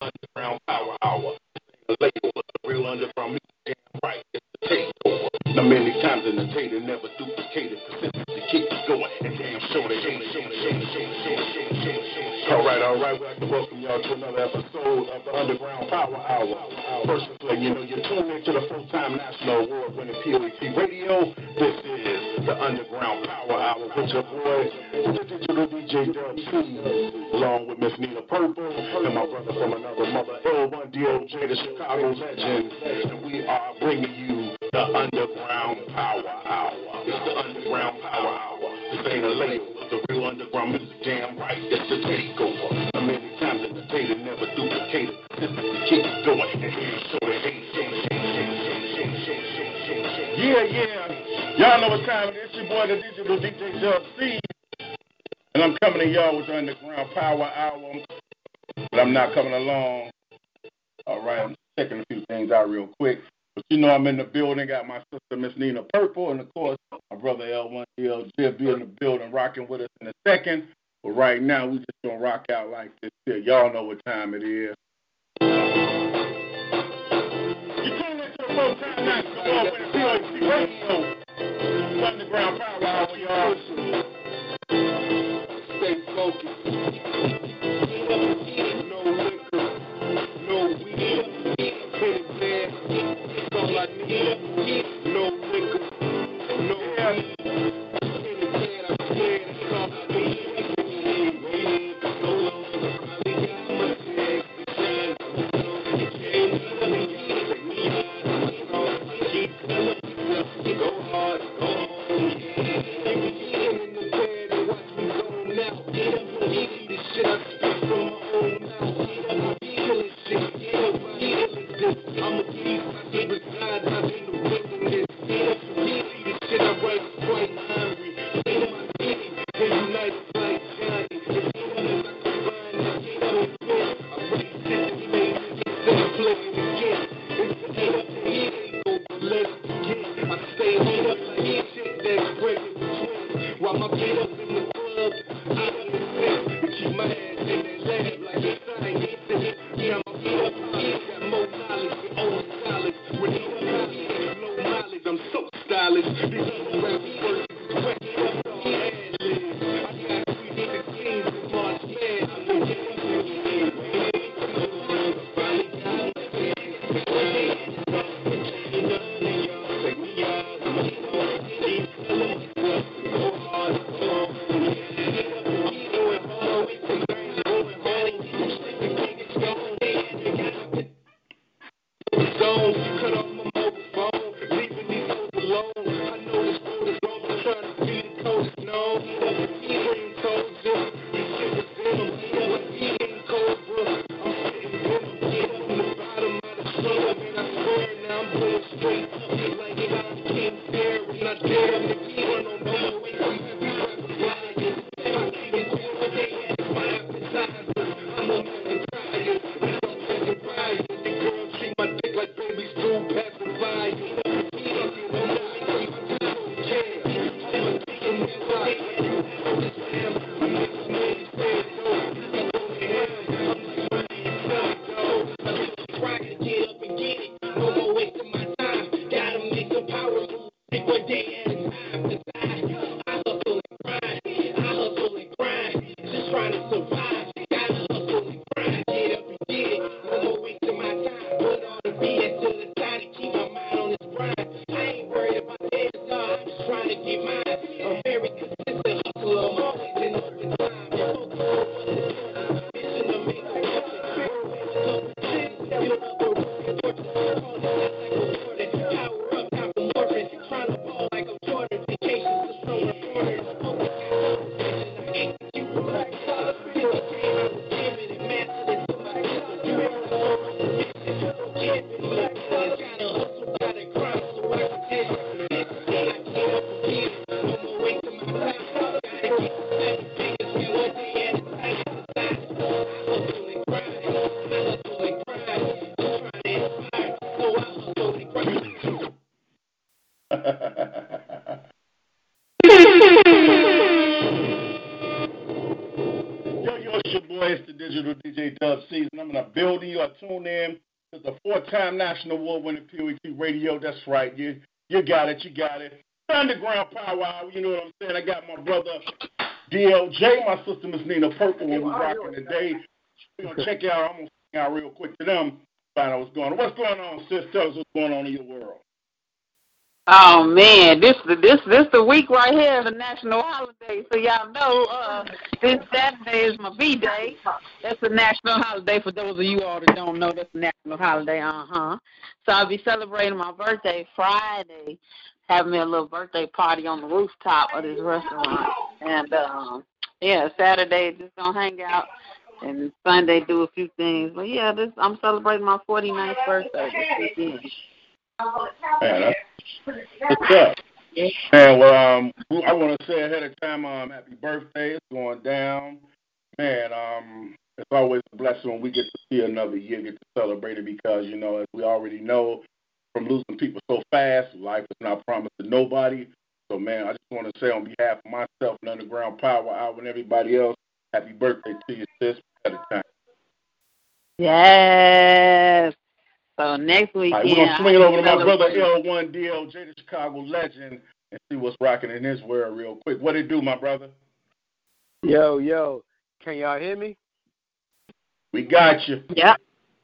Underground Power Hour. The of the real underground music, damn right, it's the takeover. Now many times in the tater, never duplicated, consistency keep it going, and damn sure they ain't, ain't, ain't, ain't, ain't, All right, all right, we'd like to welcome y'all to another episode of the Underground Power Hour. First, you know you're tuned into the full-time national award-winning POET Radio. This is the Underground Power Hour with your boy, the digital DJ Dub C, along with Miss Nina Purple and my brother from another mother, L1DOJ, the Chicago legend. And we are bringing you the Underground Power Hour. It's the Underground Power Hour. This ain't a label, the real underground music. Damn right, it's the takeover. How many times in the day never duplicated? Consistency keep it and sure they ain't, ain't, ain't, ain't, Yeah, yeah. Y'all know what time it is. It's your boy, the digital DJ Dub C. And I'm coming to y'all with the Underground Power Hour. But I'm not coming along. All right, I'm checking a few things out real quick. But you know I'm in the building. Got my sister, Miss Nina Purple, and of course, my brother L1DLJ be in the building rocking with us in a second. But right now, we just to rock out like this here. Y'all know what time it is. You tune into the full time national award winning POET Radio. Power. Stay focused. Four-time national award-winning POET Radio. That's right. You you got it. You got it. Underground Power Hour. You know what I'm saying? I got my brother DLJ, my sister Miss Nina Purple, when we rocking today. We're gonna check out. I'm gonna out real quick to them. Find out what's going on. What's going on, sis? Tell us what's going on in your world. Oh man, this the this this the week right here, the national holiday. So y'all know uh this Saturday is my B day. That's a national holiday for those of you all that don't know. That's a national holiday. Uh huh. So I'll be celebrating my birthday Friday, having me a little birthday party on the rooftop of this restaurant, and um yeah, Saturday just gonna hang out. And Sunday do a few things, but yeah, this I'm celebrating my 49th birthday this weekend. Man, What's up? Man, well, um, I want to say ahead of time, um, happy birthday. It's going down. Man, um, it's always a blessing when we get to see another year, get to celebrate it because, you know, as we already know from losing people so fast, life is not promised to nobody. So, man, I just want to say on behalf of myself and Underground Power Hour and everybody else, happy birthday to you, sis, ahead of time. Yes. So next weekend, right, we're gonna swing it over to my brother L1 DLJ, the Chicago legend, and see what's rocking in his world real quick. What it do, my brother? Yo, yo, can y'all hear me? We got you. Yeah,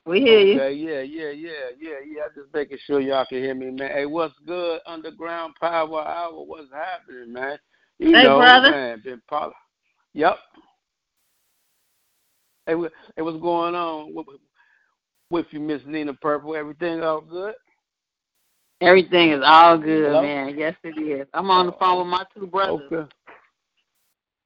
we hear you. Okay, yeah, yeah, yeah, yeah, yeah. I'm just making sure y'all can hear me, man. Hey, what's good? Underground Power Hour. What's happening, man? You hey, know, brother. man, been poly- Yep. Hey, hey, what's going on? What, with you, Miss Nina Purple. Everything all good? Everything is all good, Hello? man. Yes, it is. I'm on the oh, phone with my two brothers. Okay.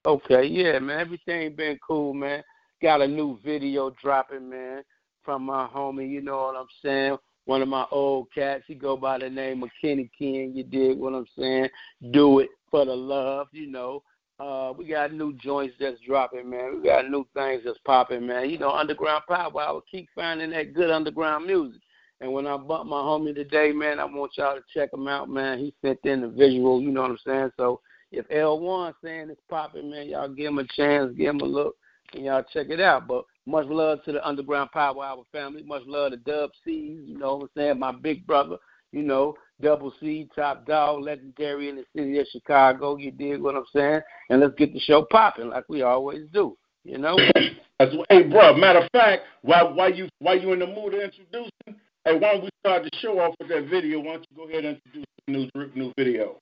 Okay, yeah, man. Everything been cool, man. Got a new video dropping, man, from my homie. You know what I'm saying? One of my old cats. He go by the name of Kenny King. You dig what I'm saying? Do it for the love, you know. Uh, we got new joints that's dropping, man. We got new things that's popping, man. You know, underground power. I will keep finding that good underground music. And when I bump my homie today, man, I want y'all to check him out, man. He sent in the visual, you know what I'm saying? So if L1 saying it's popping, man, y'all give him a chance, give him a look, and y'all check it out. But much love to the Underground Power Hour family. Much love to Dub C's, you know what I'm saying? My big brother, you know, Double C, Top Dog, legendary in the city of Chicago. You dig what I'm saying? And let's get the show popping like we always do. You know. hey, bro. Matter of fact, why why you why you in the mood of introducing, hey, why don't we start the show off with that video? Why don't you go ahead and introduce the new new video?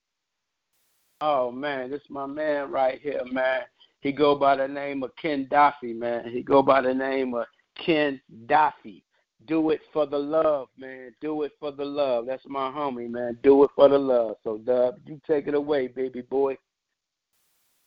Oh man, this is my man right here, man. He go by the name of Ken Duffy, man. He go by the name of Ken Duffy. Do it for the love, man. Do it for the love. That's my homie, man. Do it for the love. So, Dub, you take it away, baby boy.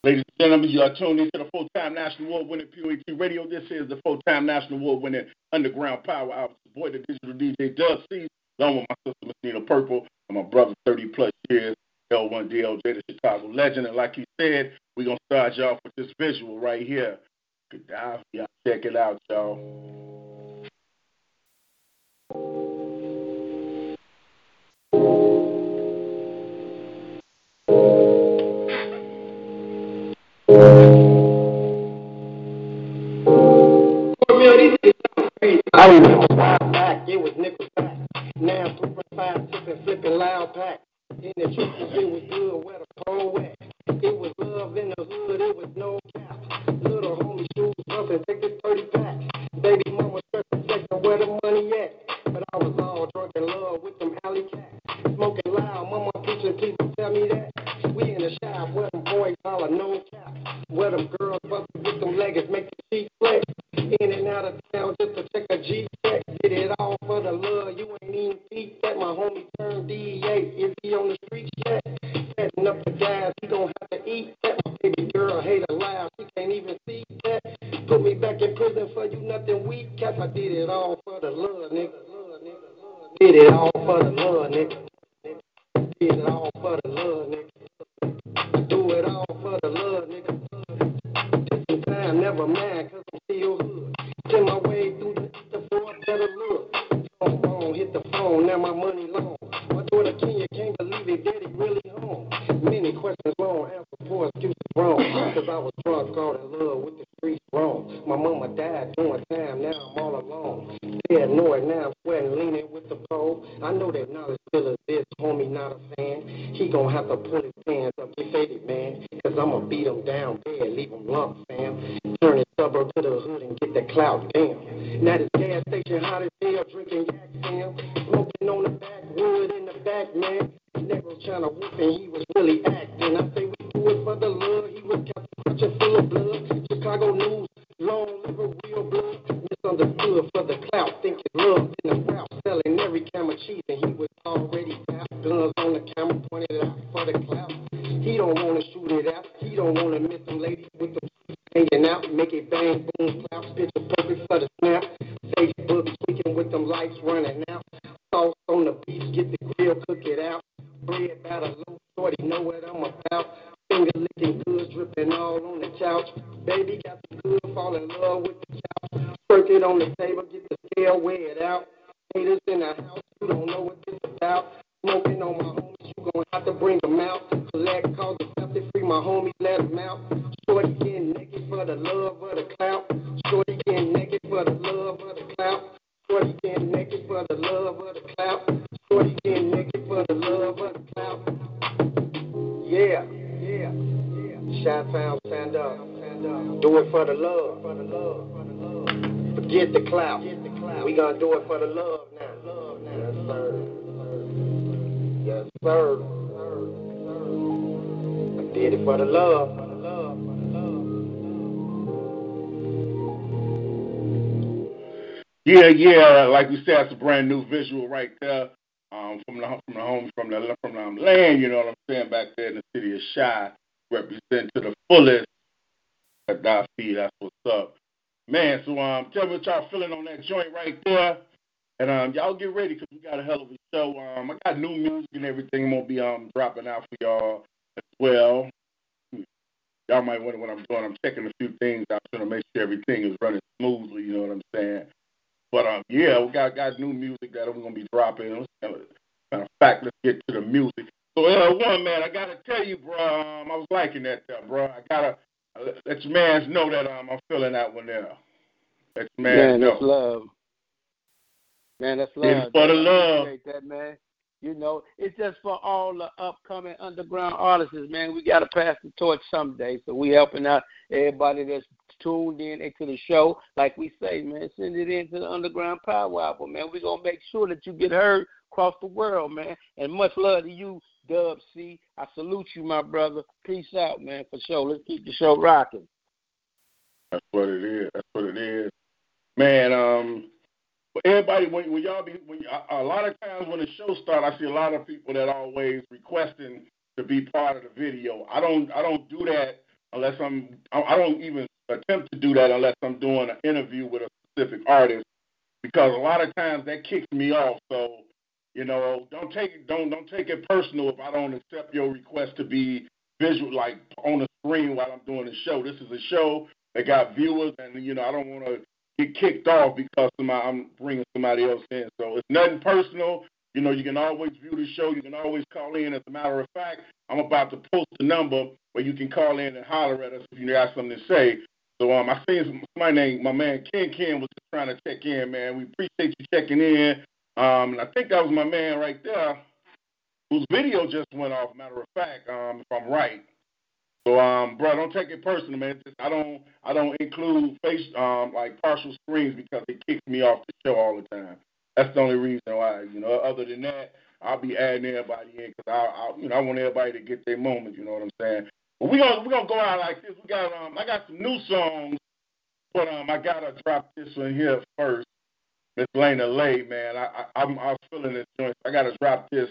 Ladies and gentlemen, you are tuned into the full-time national award-winning POET Radio. This is the full-time national award-winning Underground Power Hour. Boy, the digital DJ Dub C, along with my sister, Nina Purple, and my brother, 30-plus years, L1 DLJ, the Chicago legend. And like he said, we're going to start y'all with this visual right here. Good dive. Y'all check it out, y'all. It was the love in the hood, it was no cap. Little homie shoes bumping, take this 30 pack. Yeah. Like we said, it's a brand new visual right there. Um, from the from the home from the from the land, you know what I'm saying, back there in the city of Shy, represent to the fullest. Gaddafi, that's what's up, man. So um, tell me what y'all feeling on that joint right there, and um, y'all get ready because we got a hell of a show. Um, I got new music and everything. I'm gonna be um dropping out for y'all as well. Y'all might wonder what I'm doing. I'm checking a few things I'm trying to make sure everything is running smoothly. You know what I'm saying? But um, yeah, we got got new music that we're gonna be dropping. Matter of fact, let's get to the music. So uh, one man, I gotta tell you, bro, um, I was liking that, bro. I gotta uh, let your man's know that um, I'm feeling that one there. Let your man, Man, know. that's love. Man, that's love. It's for the love. that, man. You know, it's just for all the upcoming underground artists, man. We got to pass the torch someday. So we helping out everybody that's tuned in into the show. Like we say, man, send it into the Underground Power Album, man. We're going to make sure that you get heard across the world, man. And much love to you, Dub C. I salute you, my brother. Peace out, man, for sure. Let's keep the show rocking. That's what it is. That's what it is, man. Um, everybody, when when y'all be, when a, a lot of times when the show start, I see a lot of people that always requesting to be part of the video. I don't, I don't do that unless I'm, I don't even attempt to do that unless I'm doing an interview with a specific artist, because a lot of times that kicks me off. So, you know, don't take it, don't don't take it personal if I don't accept your request to be visual, like on the screen while I'm doing the show. This is a show that got viewers, and you know, I don't want to get kicked off because somebody, I'm bringing somebody else in. So it's nothing personal. You know, you can always view the show. You can always call in. As a matter of fact, I'm about to post the number where you can call in and holler at us if you got something to say. So um, I seen my name, my man Ken Ken was just trying to check in, man. We appreciate you checking in. Um, and I think that was my man right there, whose video just went off. Matter of fact, um, if I'm right. So um, bro, don't take it personal, man. Just, I don't, I don't include face um like partial screens because it kicks me off the show all the time. That's the only reason why. You know, other than that, I'll be adding everybody in because I, I, you know, I want everybody to get their moment. You know what I'm saying? But we gonna we gonna go out like this. We got um, I got some new songs, but um, I gotta drop this one here first. Miss Lena Lay, man, I, I I'm I'm feeling this joint. I gotta drop this.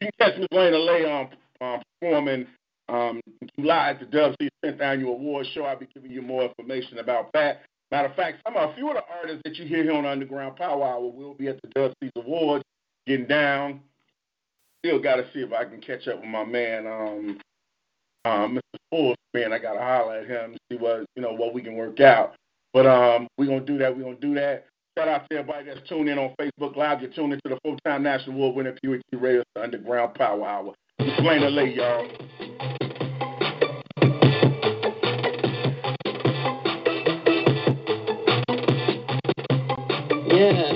You can catch Miss Lena Lay um, um performing um July at the Dub C 10th Annual Award Show. I'll be giving you more information about that. Matter of fact, some a few of the artists that you hear here on Underground Power Hour will be at the Dub C's Awards, getting down. Still got to see if I can catch up with my man, um, um, Mr. Fools, man, I gotta holler at him and see what you know what we can work out. But um, we're gonna do that. We're gonna do that. Shout out to everybody that's tuned in on Facebook Live. You're tuning to the full-time national award-winning PhD Radio Underground Power Hour. Explain the lay, y'all. Yeah,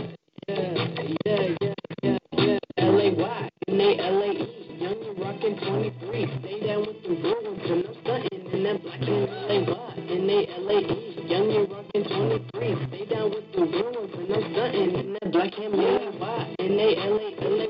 yeah, yeah, yeah, yeah, yeah. L A Y, N A L A E, young and rockin' 23. Stay down that black and LA block and they LAE. Young and rockin' 23. Stay down with the rumors and I'm stuntin' in that black and white in and LA.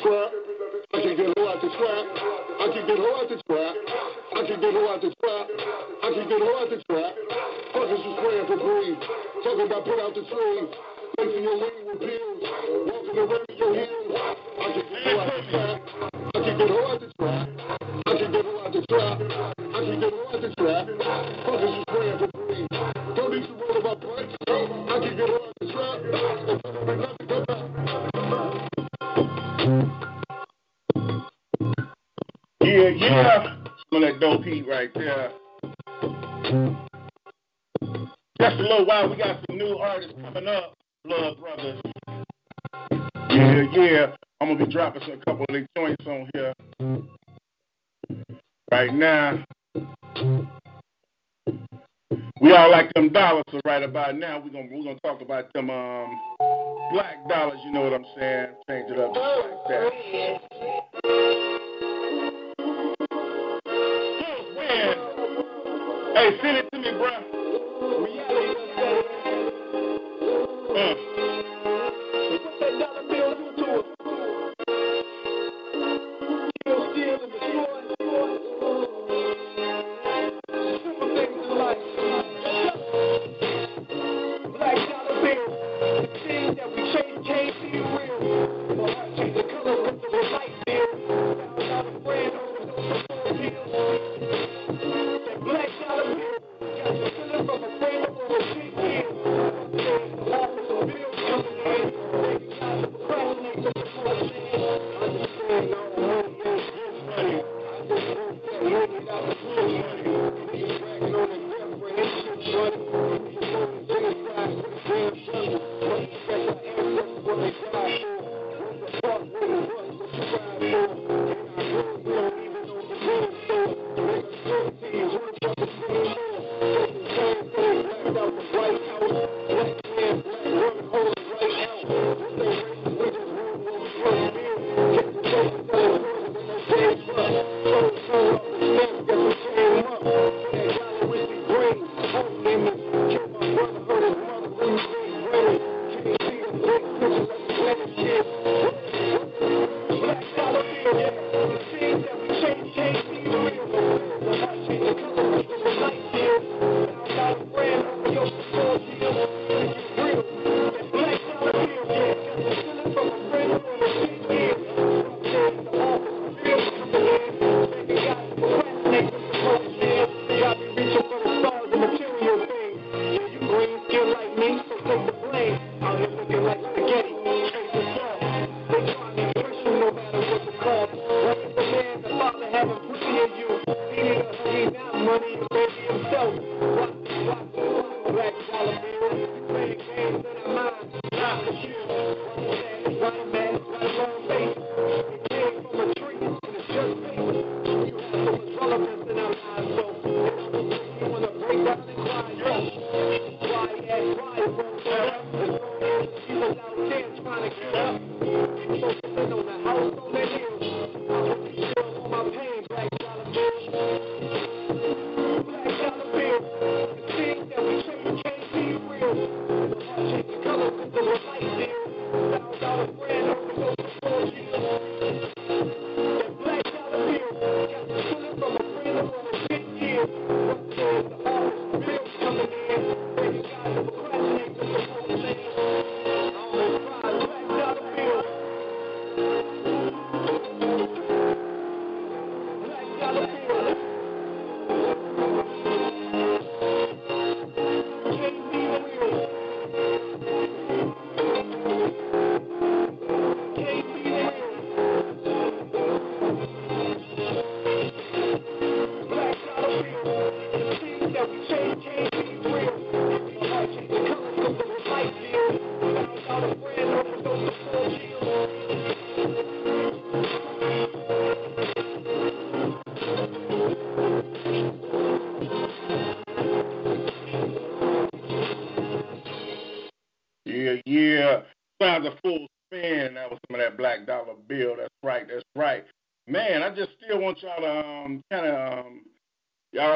I can get her out the trap. I can get her out the trap. I can get her out the trap. I can get her out the trap. Fuckers was praying for greed. Talking about put out the trees. Placing your lane with. accomplishing a couple of the joints on here right now. We all like them dollars, so right about now we're gonna we're gonna talk about them um black dollars, you know what I'm saying? Change it up just like that. Oh, hey, send it to me, bro.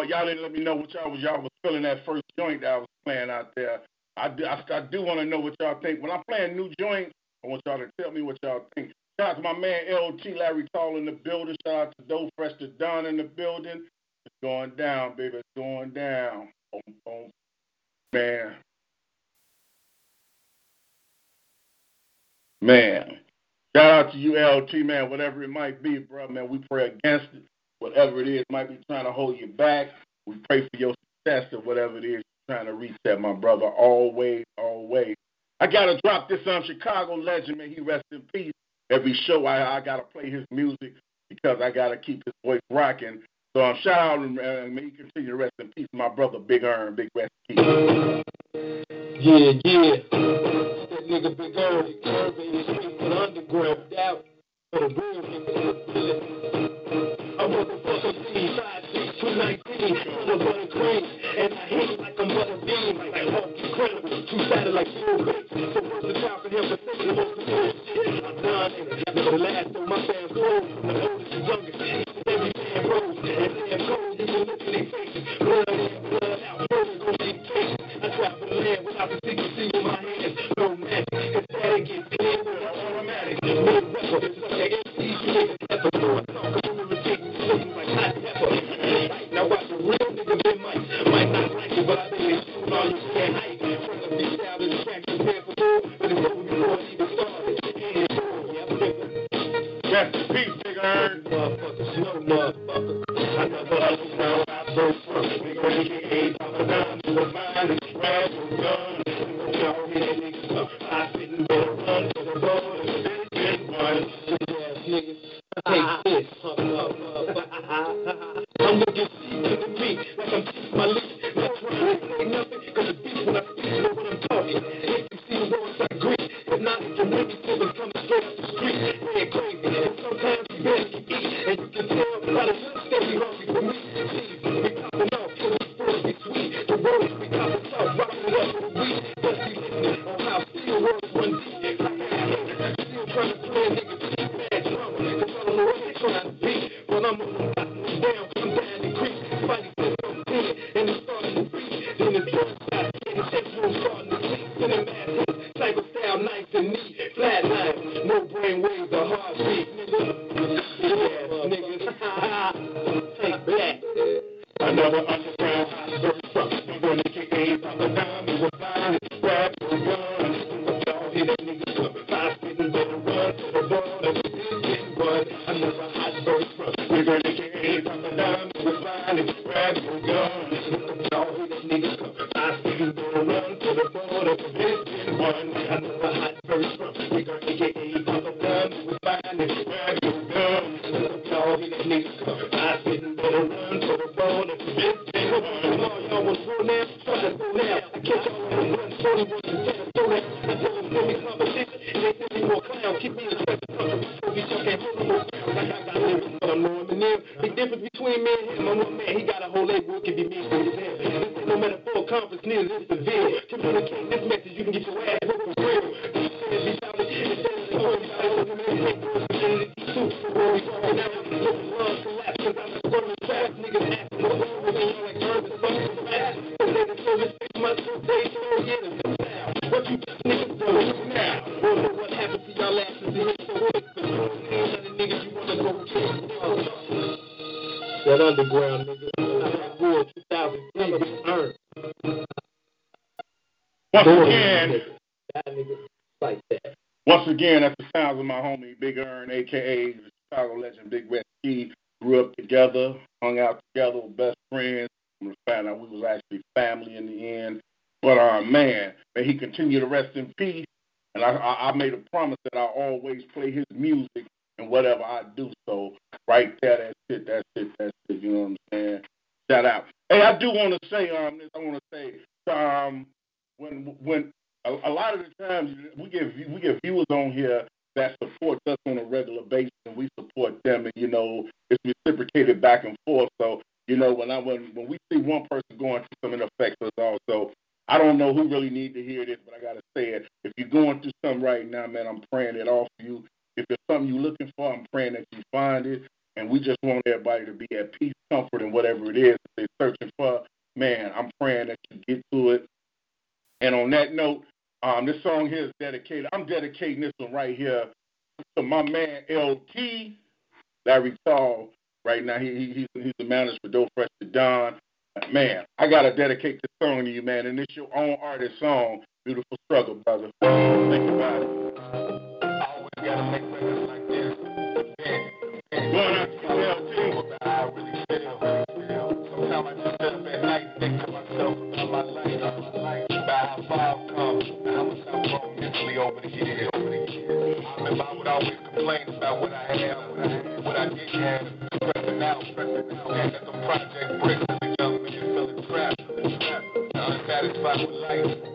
Y'all y'all didn't let me know what y'all was y'all was feeling that first joint that I was playing out there. I do I, I do want to know what y'all think when I'm playing new joints. I want y'all to tell me what y'all think. Shout out to my man LT Larry Tall in the building. Shout out to Doe Fresh to Don in the building. It's going down, baby. It's going down. Boom, boom. Man. Man. Shout out to you, LT, man. Whatever it might be, bro, man, we pray against it. Whatever it is might be trying to hold you back. We pray for your success or whatever it is you're trying to reach that, my brother. Always, always. I gotta drop this on um, Chicago legend, man. He rest in peace. Every show I I gotta play his music because I gotta keep his voice rocking. So um, shout out and uh, may he continue to rest in peace, my brother Big Earn, Big Rest in peace. Yeah, yeah. That nigga Big Earn, the underground, real niggas. I motherfucker see five six two nineteen, the butter cream, and I hate like I'm butter bean, like Hulk incredible, two like full bits. So versatile for him to say the most important shit. I'm done, and the last of my fans clothes, from the oldest to youngest, every fan rose, and damn cold, you can look in their faces, blood in, blood out, burning on their case. I travel the land without the secrecy with my hands, no magic, cause that gets in with automatic, mid weapon, such a MC, you make a episode, Rest in peace, nigga Earn. Motherfuckers, no motherfucker. I never understand where I burst Once again, that like that. Once again, that's the sounds of my homie Big Earn, aka the Chicago legend Big Red Key. Grew up together, hung out together, were best friends. We found out we was actually family in the end. But uh, man, may he continue to rest in peace. And I, I, I made a promise that I always play his music and whatever I do. So right there, that's it, that's it, that's it. You know what I'm saying? Shout out. Hey, I do want to say um this. I want to say um when when a, a lot of the times we get we get viewers on here that support us on a regular basis, and we support them, and you know it's reciprocated back and forth. So you know when I when when we see one person going through something, it affects us all. So I don't know who really need to hear this, but I gotta say it. If you're going through something right now, man, I'm praying it all for you. If there's something you're looking for, I'm praying that you find it. And we just want everybody to be at peace, comfort, and whatever it is that they're searching for. Man, I'm praying that you get to it and on that note, um, this song here is dedicated. I'm dedicating this one right here to my man LT Larry Tall. Right now, he, he he's the manager for Dope Fresh to Don. Man, I gotta dedicate this song to you, man. And it's your own artist song, "Beautiful Struggle," brother. Think about it. I always gotta make records. always complaining about what I have, what I, what didn't have, stressing out, stressing out, and that the project bricks, the young nigga feeling trapped, unsatisfied with life.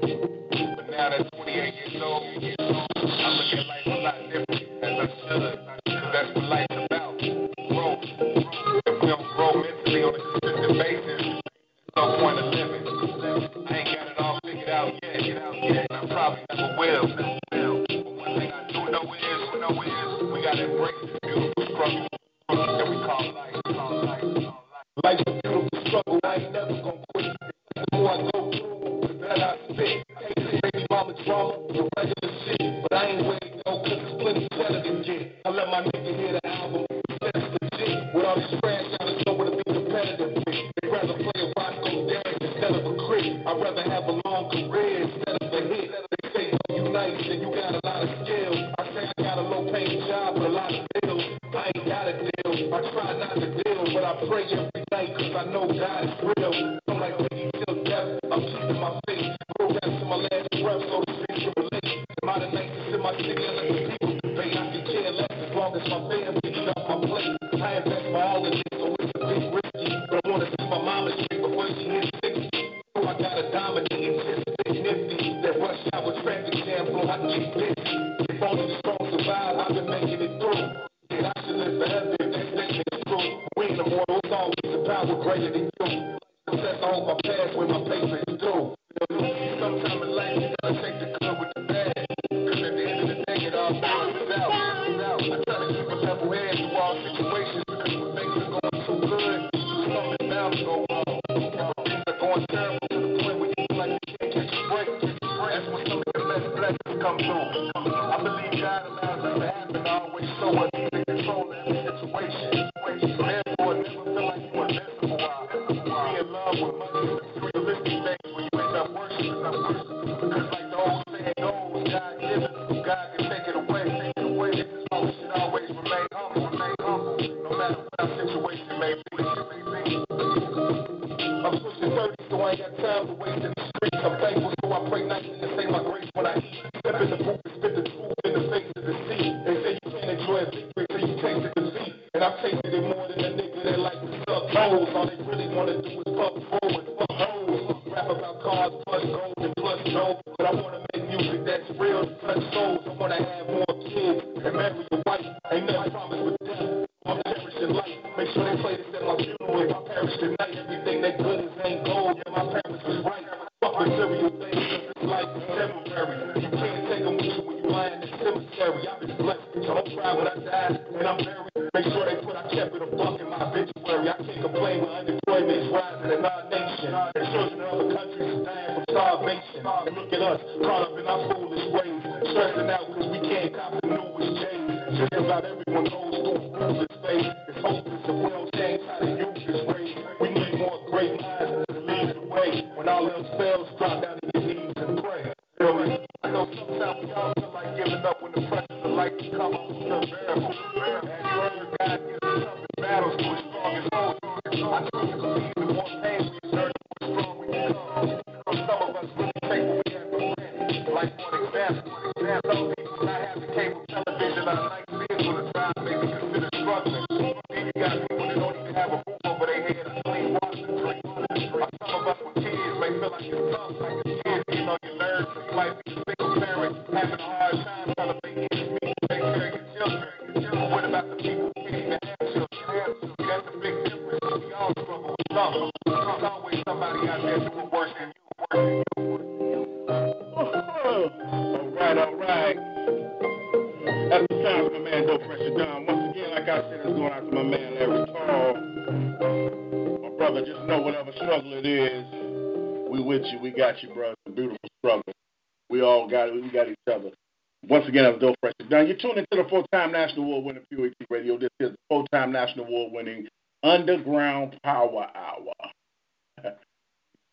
I'm Dope Fresh. Now, you're tuning into the full-time national award-winning POET Radio. This is the full-time national award-winning Underground Power Hour.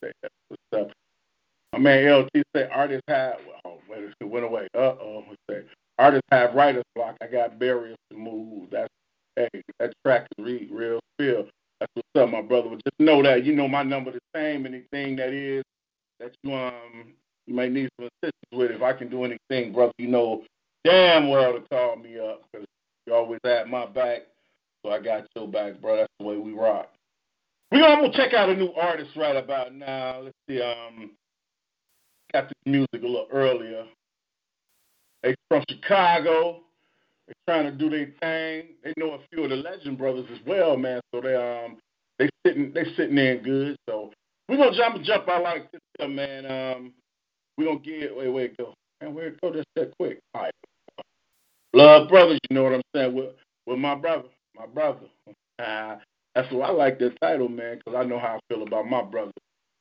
What's up. My man LT said artists have, oh, wait, it went away. Uh-oh. Say, artists have writer's block. I got barriers to move. That's, hey, that track is real, real feel. That's what's up, my brother. But just know that, you know my number the same. Anything that is that you um you might need some assistance with. If I can do anything, brother, you know damn well to call me up because you always had my back. So I got your back, bro. That's the way we rock. We're gonna check out a new artist right about now. Let's see, um got the music a little earlier. They from Chicago. They're trying to do their thing. They know a few of the Legend Brothers as well, man. So they um they sitting they sitting there good. So we're gonna jump jump out like this, man. Um we're gonna get wait, wait, go. Man, where go just that quick. All right. Blood brothers, you know what I'm saying? With with my brother, my brother. Uh, that's why I like this title, man, because I know how I feel about my brother.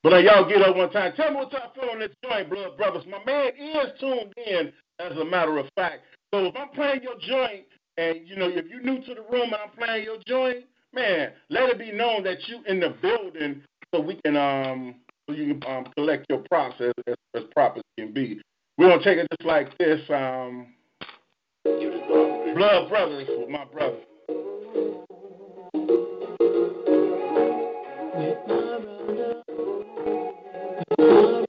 But uh, y'all get up one time. Tell me what y'all feel on this joint, Blood Brothers. My man is tuned in, as a matter of fact. So if I'm playing your joint, and you know, if you're new to the room and I'm playing your joint, man, let it be known that you in the building, so we can um, so you can um, collect your props as, as, as can be. We're gonna take it just like this. Um, Blood Brothers with my brother. Shout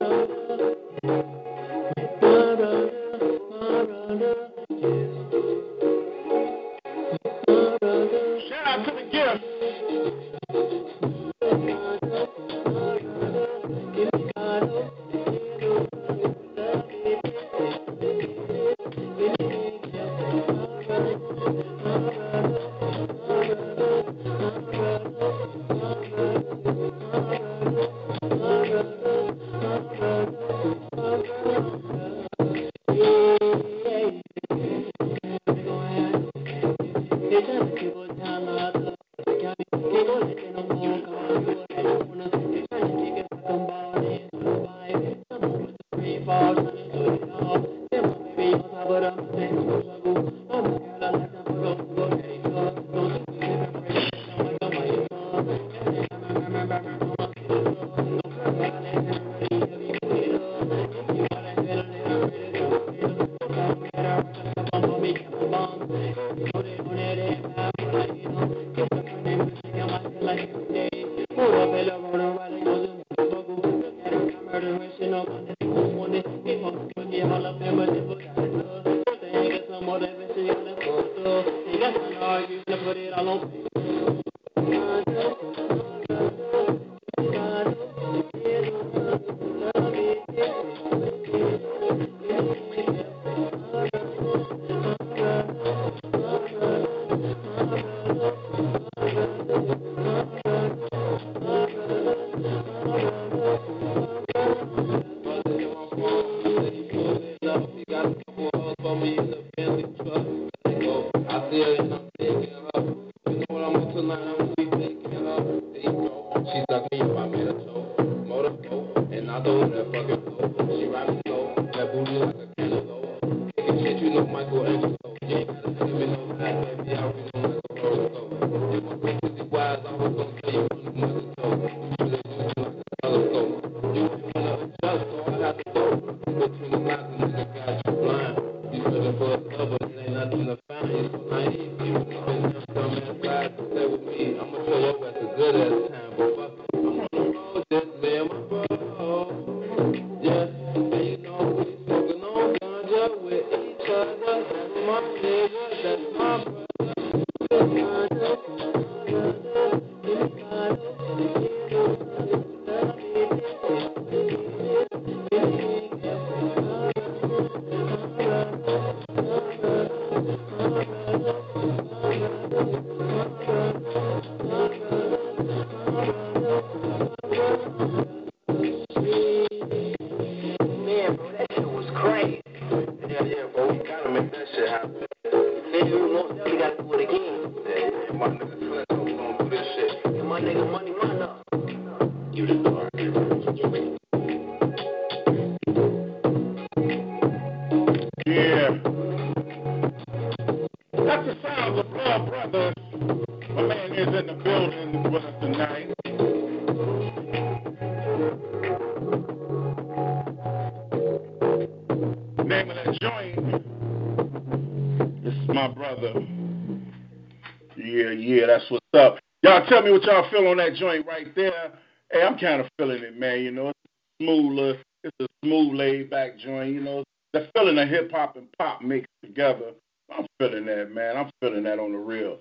what y'all feel on that joint right there. Hey, I'm kind of feeling it, man. You know, it's smooth, it's a smooth, laid back joint. You know, the feeling of hip hop and pop mixed together. I'm feeling that, man. I'm feeling that on the real.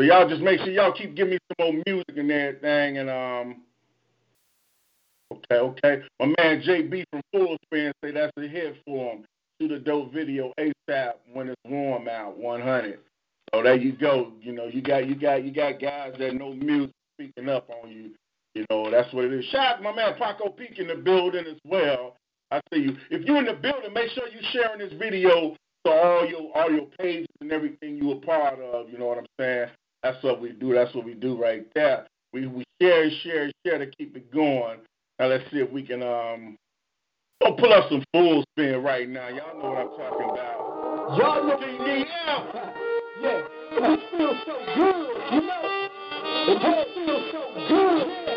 So y'all just make sure y'all keep giving me some more music and everything. And um, okay, okay. My man JB from Full Span say that's a hit for him. Shoot the dope video ASAP when it's warm out, 100. So there you go. You know, you got you got you got guys that know music speaking up on you. You know, that's what it is. Shout out to my man Paco Peak in the building as well. I see you. If you're in the building, make sure you're sharing this video to all your all your pages and everything you were part of. You know what I'm saying? That's what we do. That's what we do right there. We we share, share, share to keep it going. Now let's see if we can um go pull up some full spin right now. Y'all know what I'm talking about. Y'all looking me up? Yeah, we feel so good, you know. Because you do it.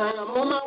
I'm on my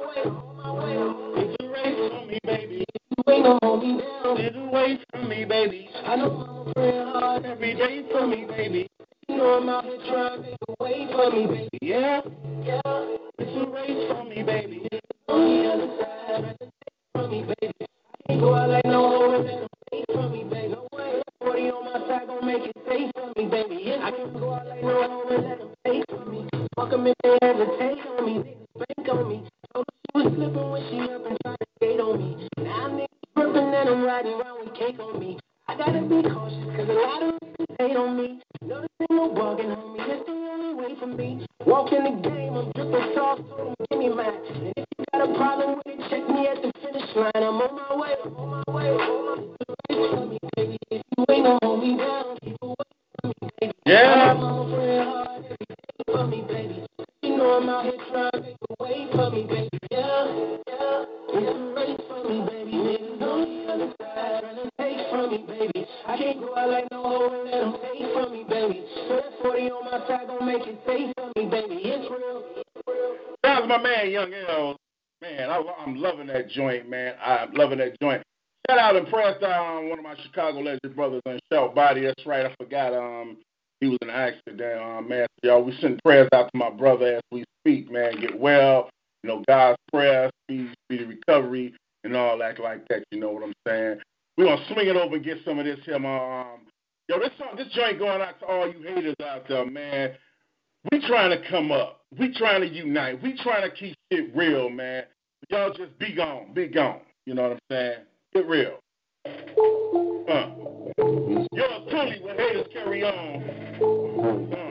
prayers out to my brother as we speak, man. Get well, you know, God's prayers, speed, speed recovery, and all that like that. You know what I'm saying? We're gonna swing it over and get some of this here, my um, yo. This song, this joint going out to all you haters out there, man. We trying to come up. We trying to unite. We trying to keep shit real, man. Y'all just be gone, be gone. You know what I'm saying? Get real. Uh. Y'all truly when haters carry on. Uh.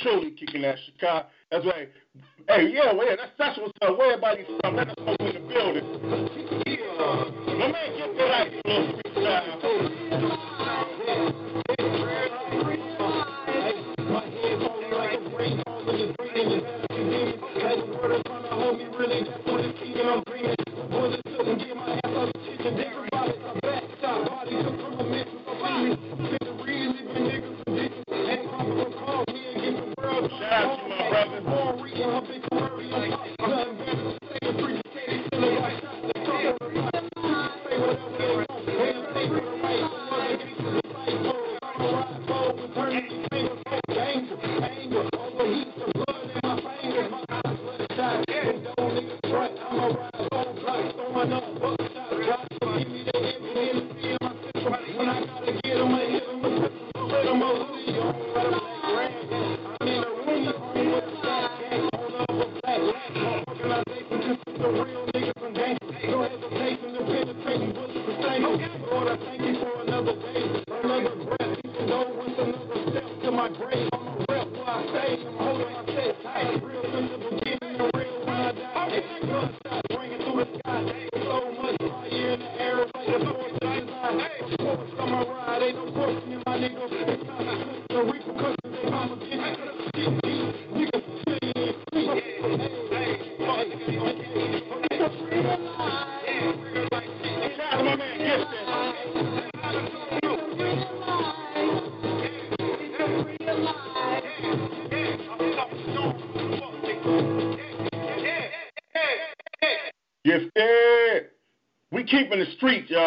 Truly kicking ass. Chicago. That's right. Hey, yeah, well, yeah, that's, that's what's up. Where everybody from? That's what's in the building. Get that out. Streets, y'all. Y'all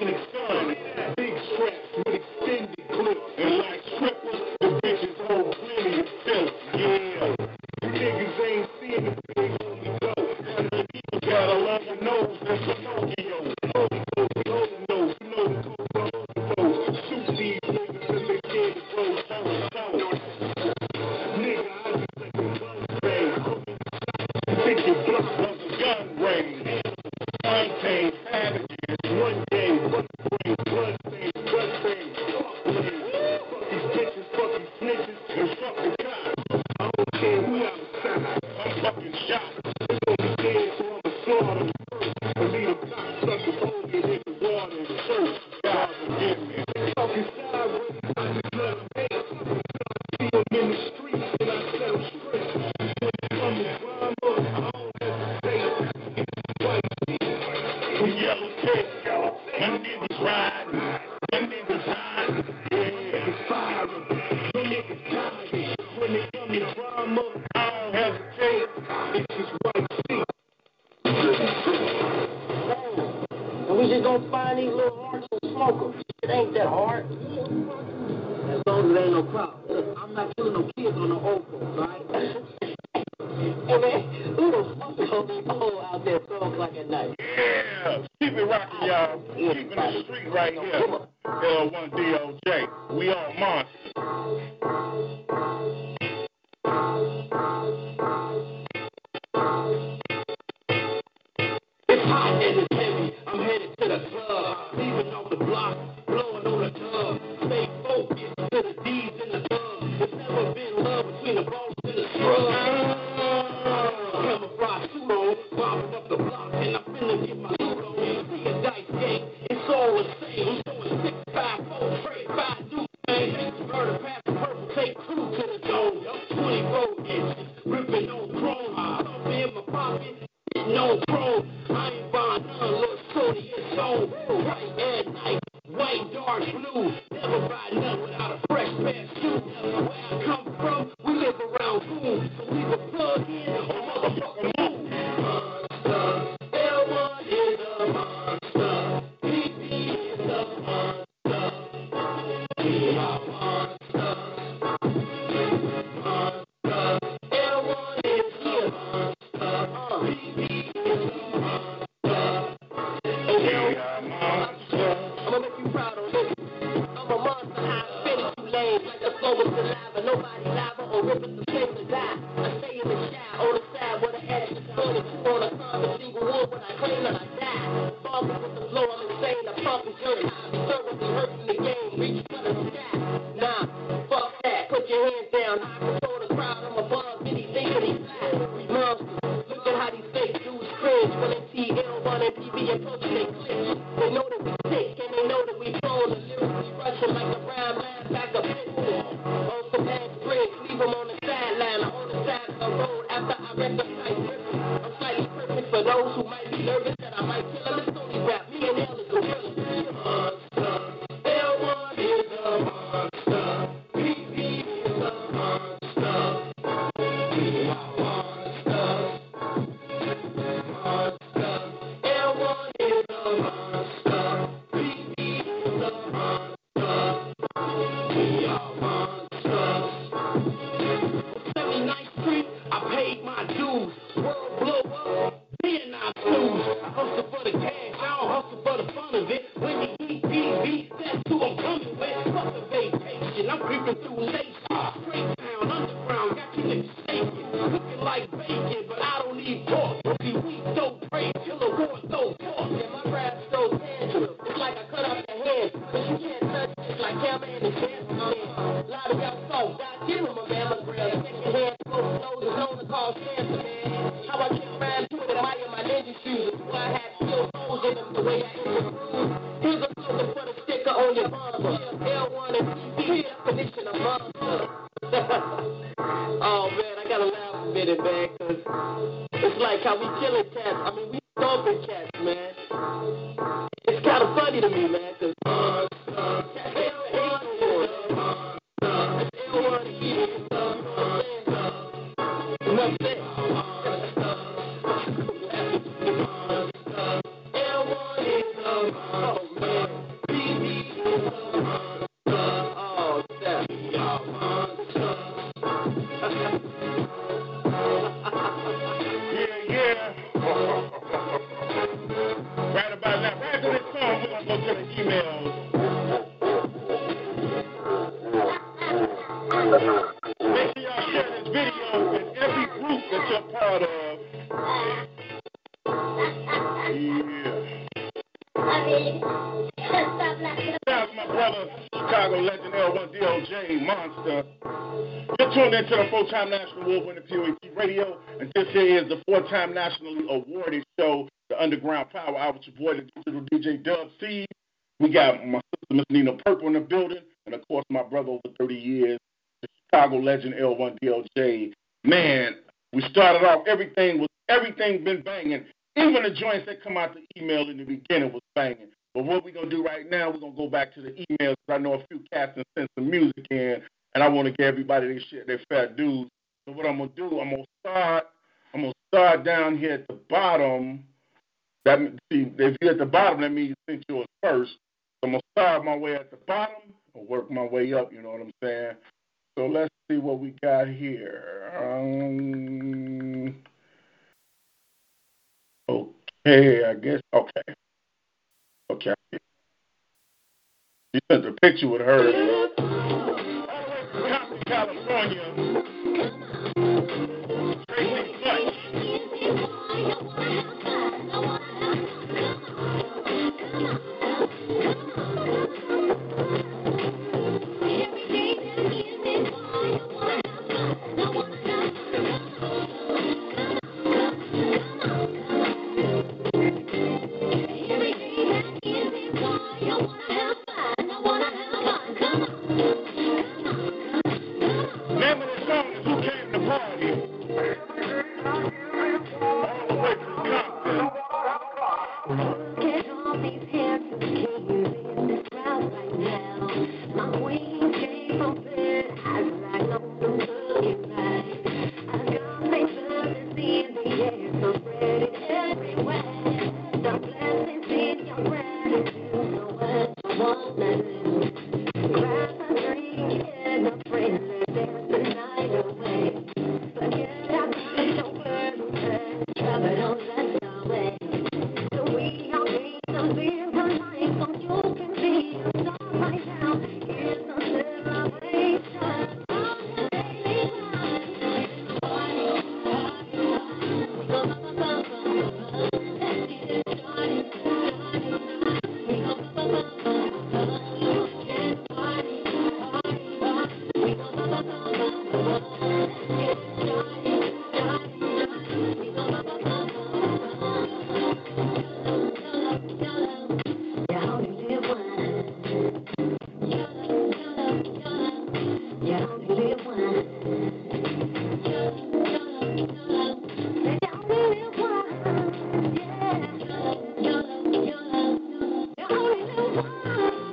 Big straps Alabama, two-time National Award-winning POET Radio, and this here is the four-time nationally awarded show, The Underground Power. Hour. was your boy, the digital DJ Dub C. We got my sister, Miss Nina Purple, in the building, and of course, my brother over 30 years, the Chicago legend L1DLJ. Man, we started off everything was everything been banging. Even the joints that come out the email in the beginning was banging. But what we're gonna do right now, we're gonna go back to the emails. I know a few cats and sent some music in and I want to give everybody their shit, their fat dues. So what I'm gonna do, I'm gonna start, I'm gonna start down here at the bottom. That see, if you're at the bottom, that means you sent yours first. So I'm gonna start my way at the bottom and work my way up. You know what I'm saying? So let's see what we got here. Um, okay, I guess. Okay. Okay. You sent a picture with her. California. Tracy Clutch. Party. Thank you.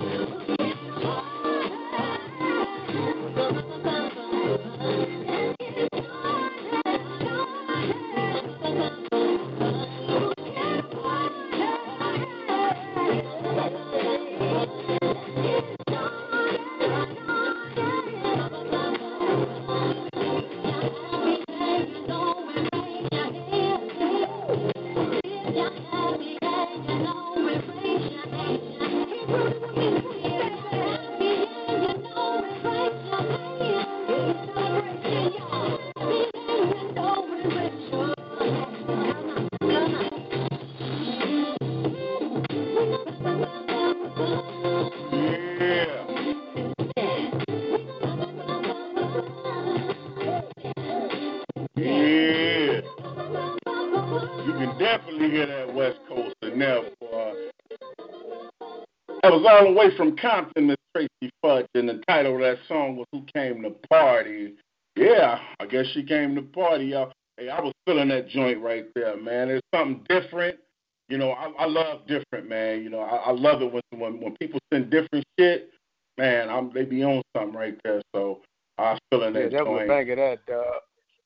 Was all the way from Compton, Miss Tracy Fudge, and the title of that song was Who Came to Party. Yeah, I guess she came to party, y'all. Hey, I was feeling that joint right there, man. There's something different. You know, I, I love different, man. You know, I, I love it when, when when people send different shit. Man, I'm they be on something right there. So I was feeling that. Yeah, that that was a bang of that, Dub.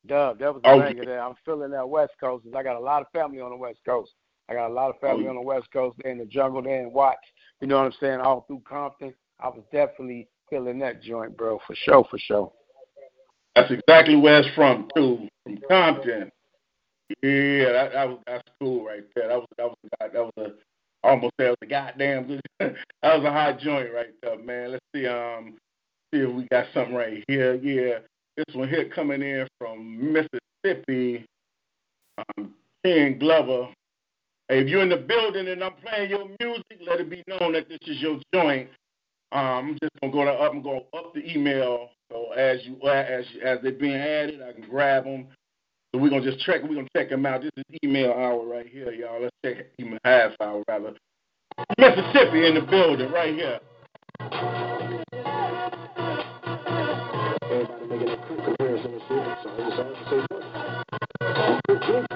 Dub, that was a Oh, bang of that. I'm feeling that West Coast. I got a lot of family on the West Coast. I got a lot of oh, family Oh, on the West Coast. They're in the jungle, they're in Watts. You know what I'm saying? All through Compton. I was definitely feeling that joint, bro, for sure, for sure. That's exactly where it's from too, from Compton. Yeah, that, that was that's cool right there. That was that was that was a I almost it was a goddamn good. that was a hot joint right there, man. Let's see um see if we got something right here. Yeah, this one here coming in from Mississippi. Um, Ken Glover. If you're in the building and I'm playing your music, let it be known that this is your joint. Um, I'm just gonna go to up and go up the email. So as you as as they're being added, I can grab them. So we're gonna just check. We're gonna check them out. This is email hour right here, y'all. Let's check email half hour rather. Mississippi in the building right here. Everybody making quick comparison so I decided to say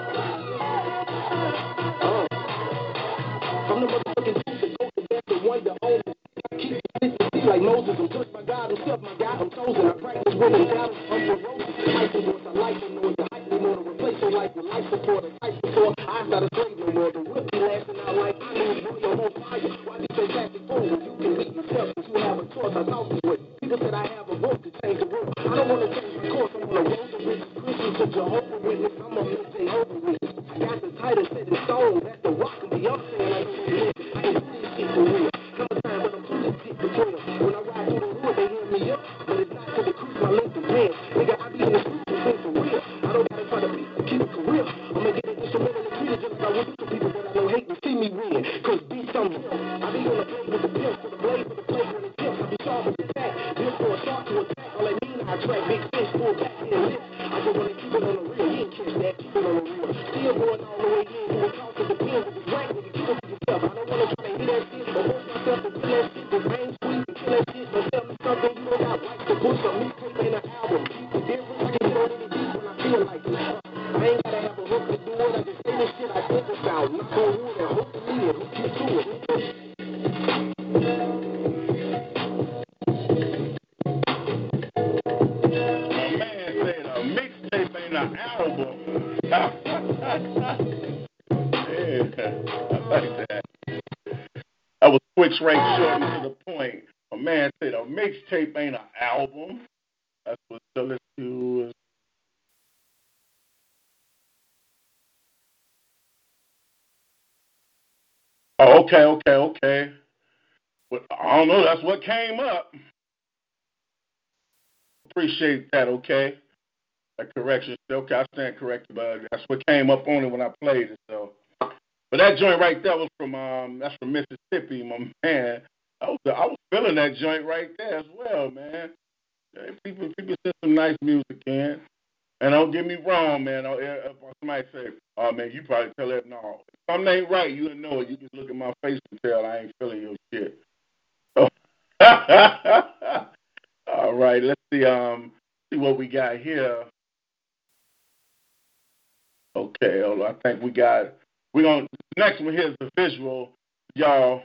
like Moses. I'm touched by God himself, my God, I'm chosen. I practice winning battles, I'm ferocious. Life is what I like, I know a hype anymore to replace your life with life support. A life support, I'm not a slave no more. The whip be lasting out like I know boy, I'm on fire. Why be so plastic forward? You can beat yourself if you have a choice. I talk to it. People said I have a voice to change the world. I don't want to change my course. I'm on a road to riches. Christian to Jehovah Witness. I'm a Miss Jehovah Witness. I got the title set in stone. That's the rock of me. I'm I it is. I can do this shit okay, okay, okay. But I don't know, that's what came up. Appreciate that, okay? That correction. Okay, I stand corrected, but that's what came up only when I played it, so but that joint right there was from um that's from Mississippi, my man. I was I was feeling that joint right there as well, man. People people send some nice music in. And don't get me wrong, man. Oh, if somebody say, "Oh man, you probably tell that no." If something ain't right, you know it. You just look at my face and tell I ain't feeling your shit. So, all right, let's see. Um, see what we got here. Okay, I think we got. We're gonna next one here is the visual, y'all.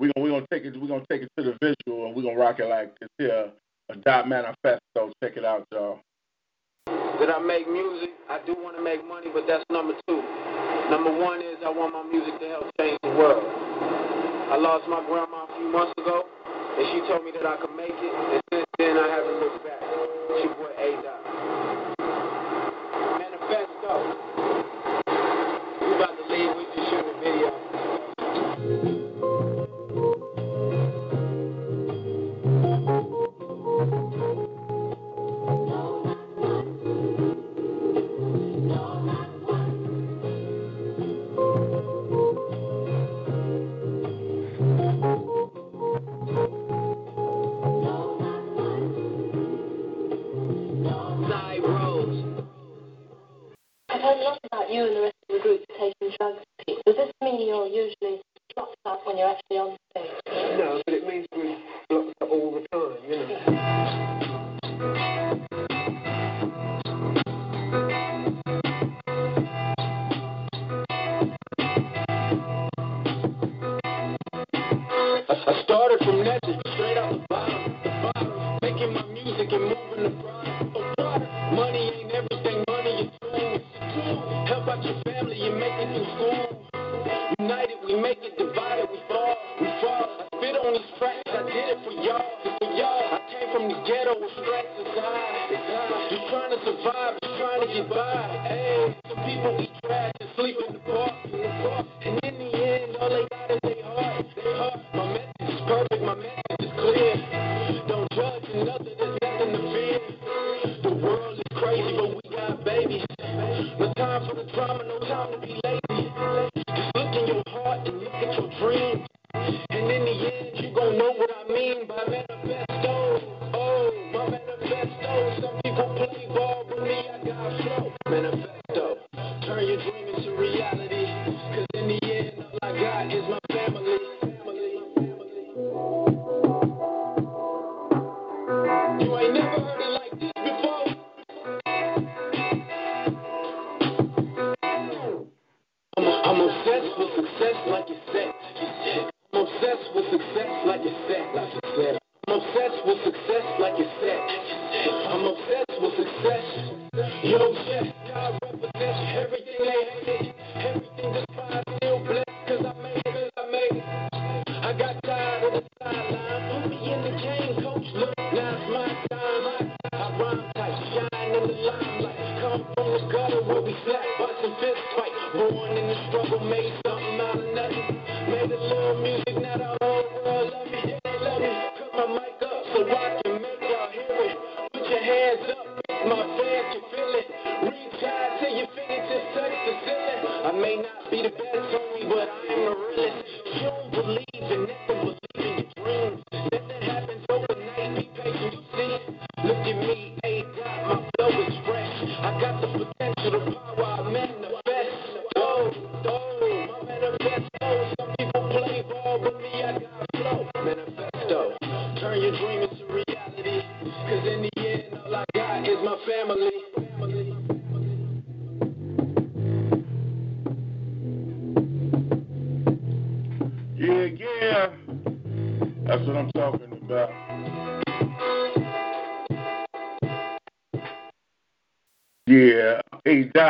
We're gonna we're gonna take it. We're gonna take it to the visual, and we're gonna rock it like this here. A dot manifesto. Check it out, y'all that I make music. I do want to make money, but that's number two. Number one is I want my music to help change the world. I lost my grandma a few months ago, and she told me that I could make it, and since then I haven't looked back. She boy A. Dot. heard a about you and the rest of the group taking drugs. Does this mean you're usually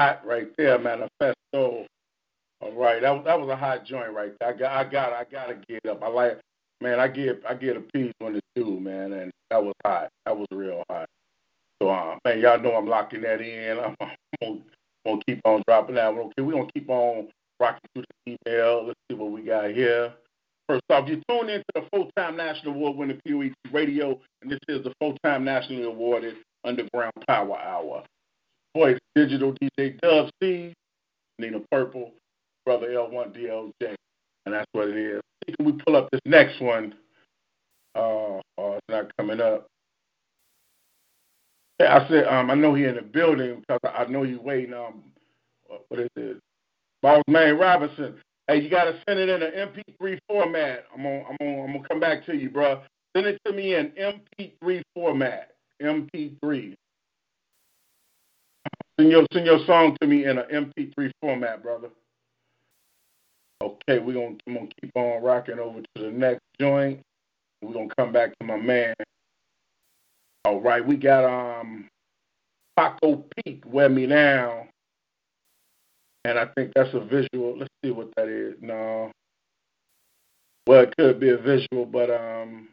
A dot right there, manifesto. All right, that was that was a hot joint right there. I got I got I gotta get up. I like man, I get I get a piece when it's due, man, and that was hot. That was real hot. So uh, man, y'all know I'm locking that in. I'm, I'm gonna, gonna keep on dropping that. Okay, we're gonna keep on rocking through the email. Let's see what we got here. First off, you tune into the full-time national award-winning POET Radio, and this is the full-time nationally awarded Underground Power Hour. Voice Digital DJ Dub C, Nina Purple, Brother L1DLJ, and that's what it is. Can we pull up this next one? Uh, uh it's not coming up. Yeah, I said, um, I know he in the building because I know you waiting. Um, what is it? Boss Man Robinson. Hey, you gotta send it in an MP3 format. I'm gonna, I'm gonna, I'm gonna come back to you, bro. Send it to me in MP3 format. MP3. Send your, send your song to me in an MP3 format, brother. Okay, we're gonna, I'm gonna keep on rocking over to the next joint. We're gonna come back to my man. All right, we got um Paco Peak, Wear Me Down. And I think that's a visual. Let's see what that is. No. Well, it could be a visual, but um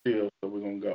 still, so we're gonna go.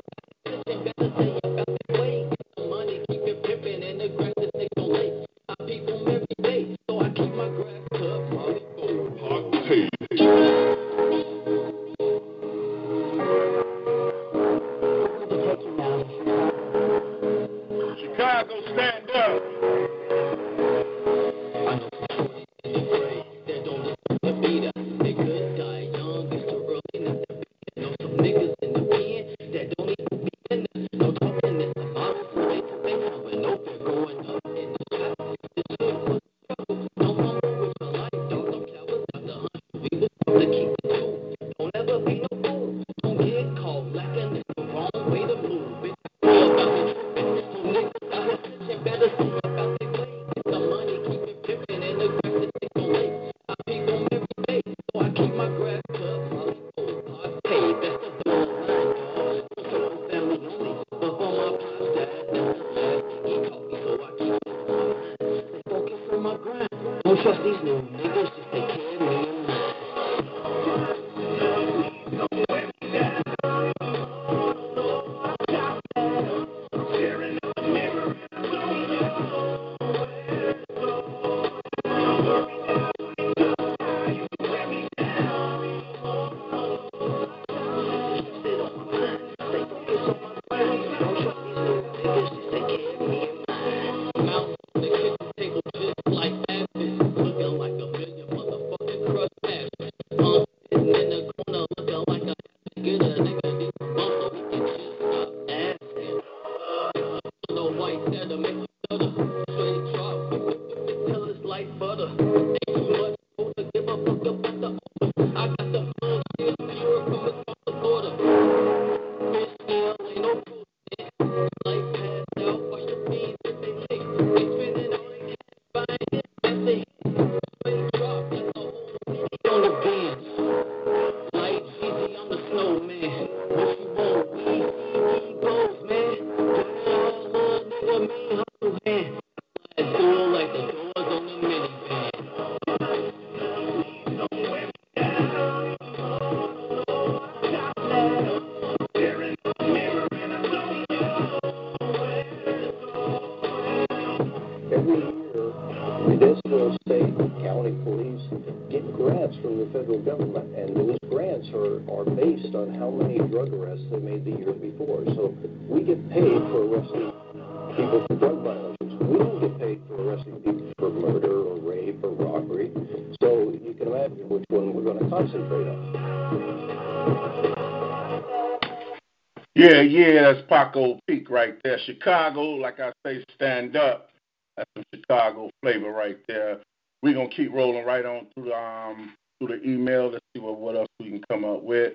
Chicago, like I say, stand up. That's some Chicago flavor right there. We're gonna keep rolling right on through the um through the email. Let's see what, what else we can come up with.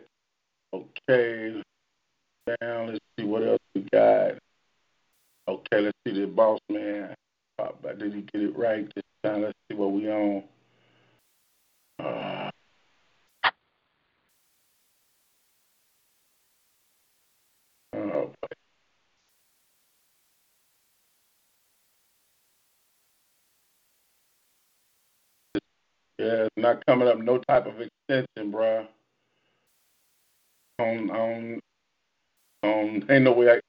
Okay. Down, let's see what else we got. Okay, let's see the boss man. Did he get it right this time? Let's see what we on. Uh, oh, Yeah, not coming up. No type of extension, bruh. On on on. Ain't no way. I,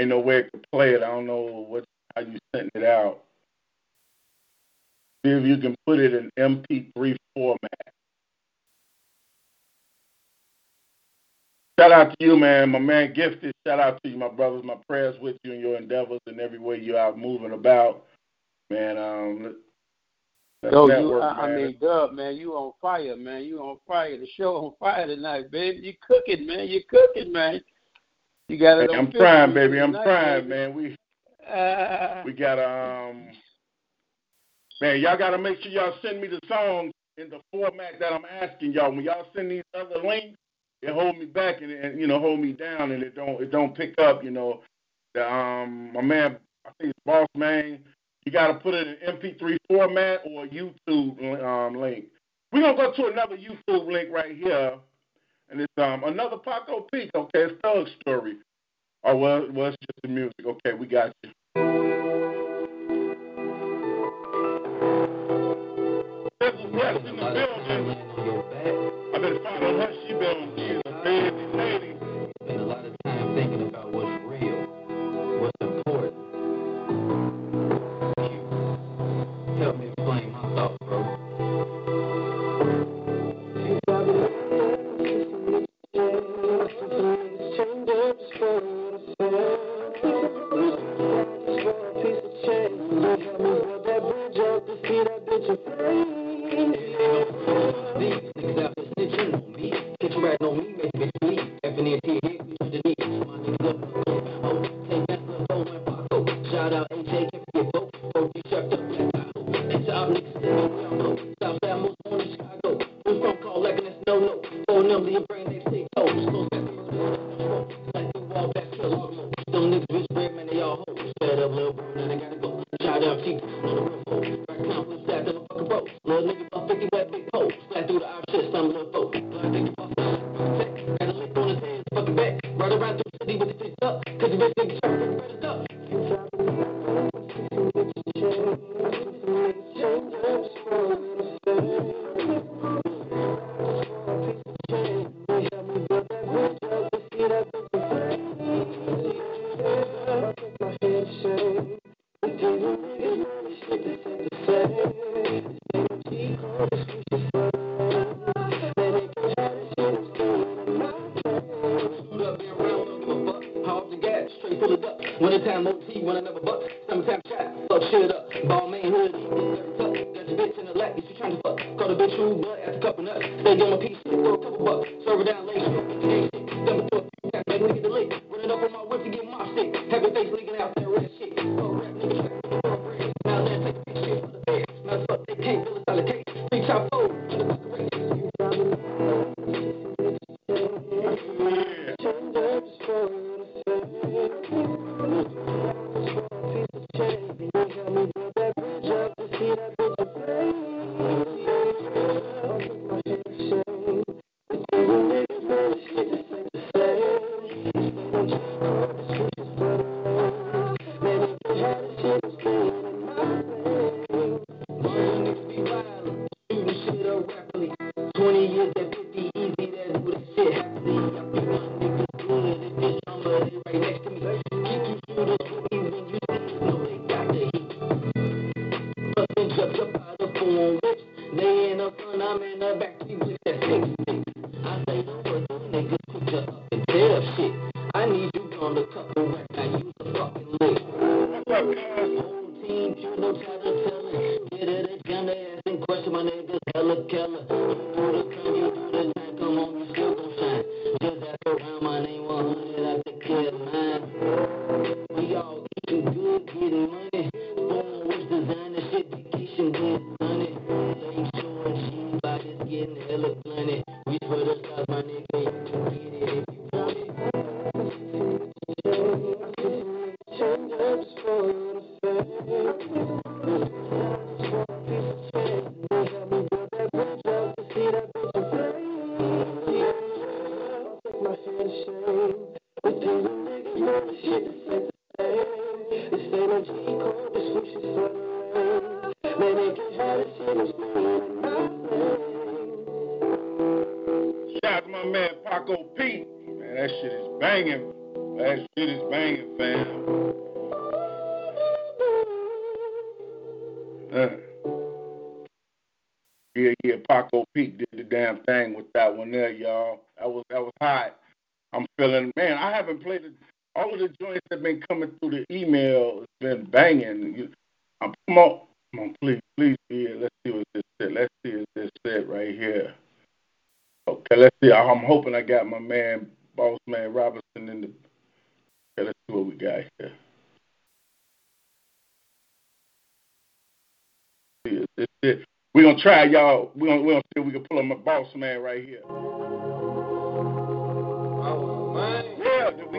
ain't no way I could play it. I don't know what how you sent it out. See if you can put it in MP3 format. Shout out to you, man. My man Gifted. Shout out to you, my brothers. My prayers with you in your endeavors and every way you're out moving about. Man, um, Yo, you, I, I mean, Dub, man, you on fire, man. You on fire. The show on fire tonight, baby. You cooking, man. You cooking, man. You got it. Hey, I'm trying, baby. I'm trying, man. We uh, we got um, man. Y'all got to make sure y'all send me the songs in the format that I'm asking y'all. When y'all send these other links, it hold me back and, and you know hold me down, and it don't it don't pick up. You know, the um, my man, I think it's Boss Man you got to put it in MP3 format or YouTube um, link. We're gonna go to another YouTube link right here, and it's um another Paco Peak. Okay, it's Thug Story. Oh well, well it's just the music. Okay, we got you. There's a West in the building. I've been following her. She been she's a busy lady. Spend a lot of time thinking about Wintertime OT, I never buck. Man, I haven't played it all of the joints that been coming through the email has been banging. Um, come on, come on, please, please here. Let's see what this said. Let's see what this said right here. Okay, let's see. I'm hoping I got my man, boss man Robinson in the. Okay, let's see what we got here. We're gonna try, y'all. We're gonna, we're gonna see if we can pull up my boss man right here.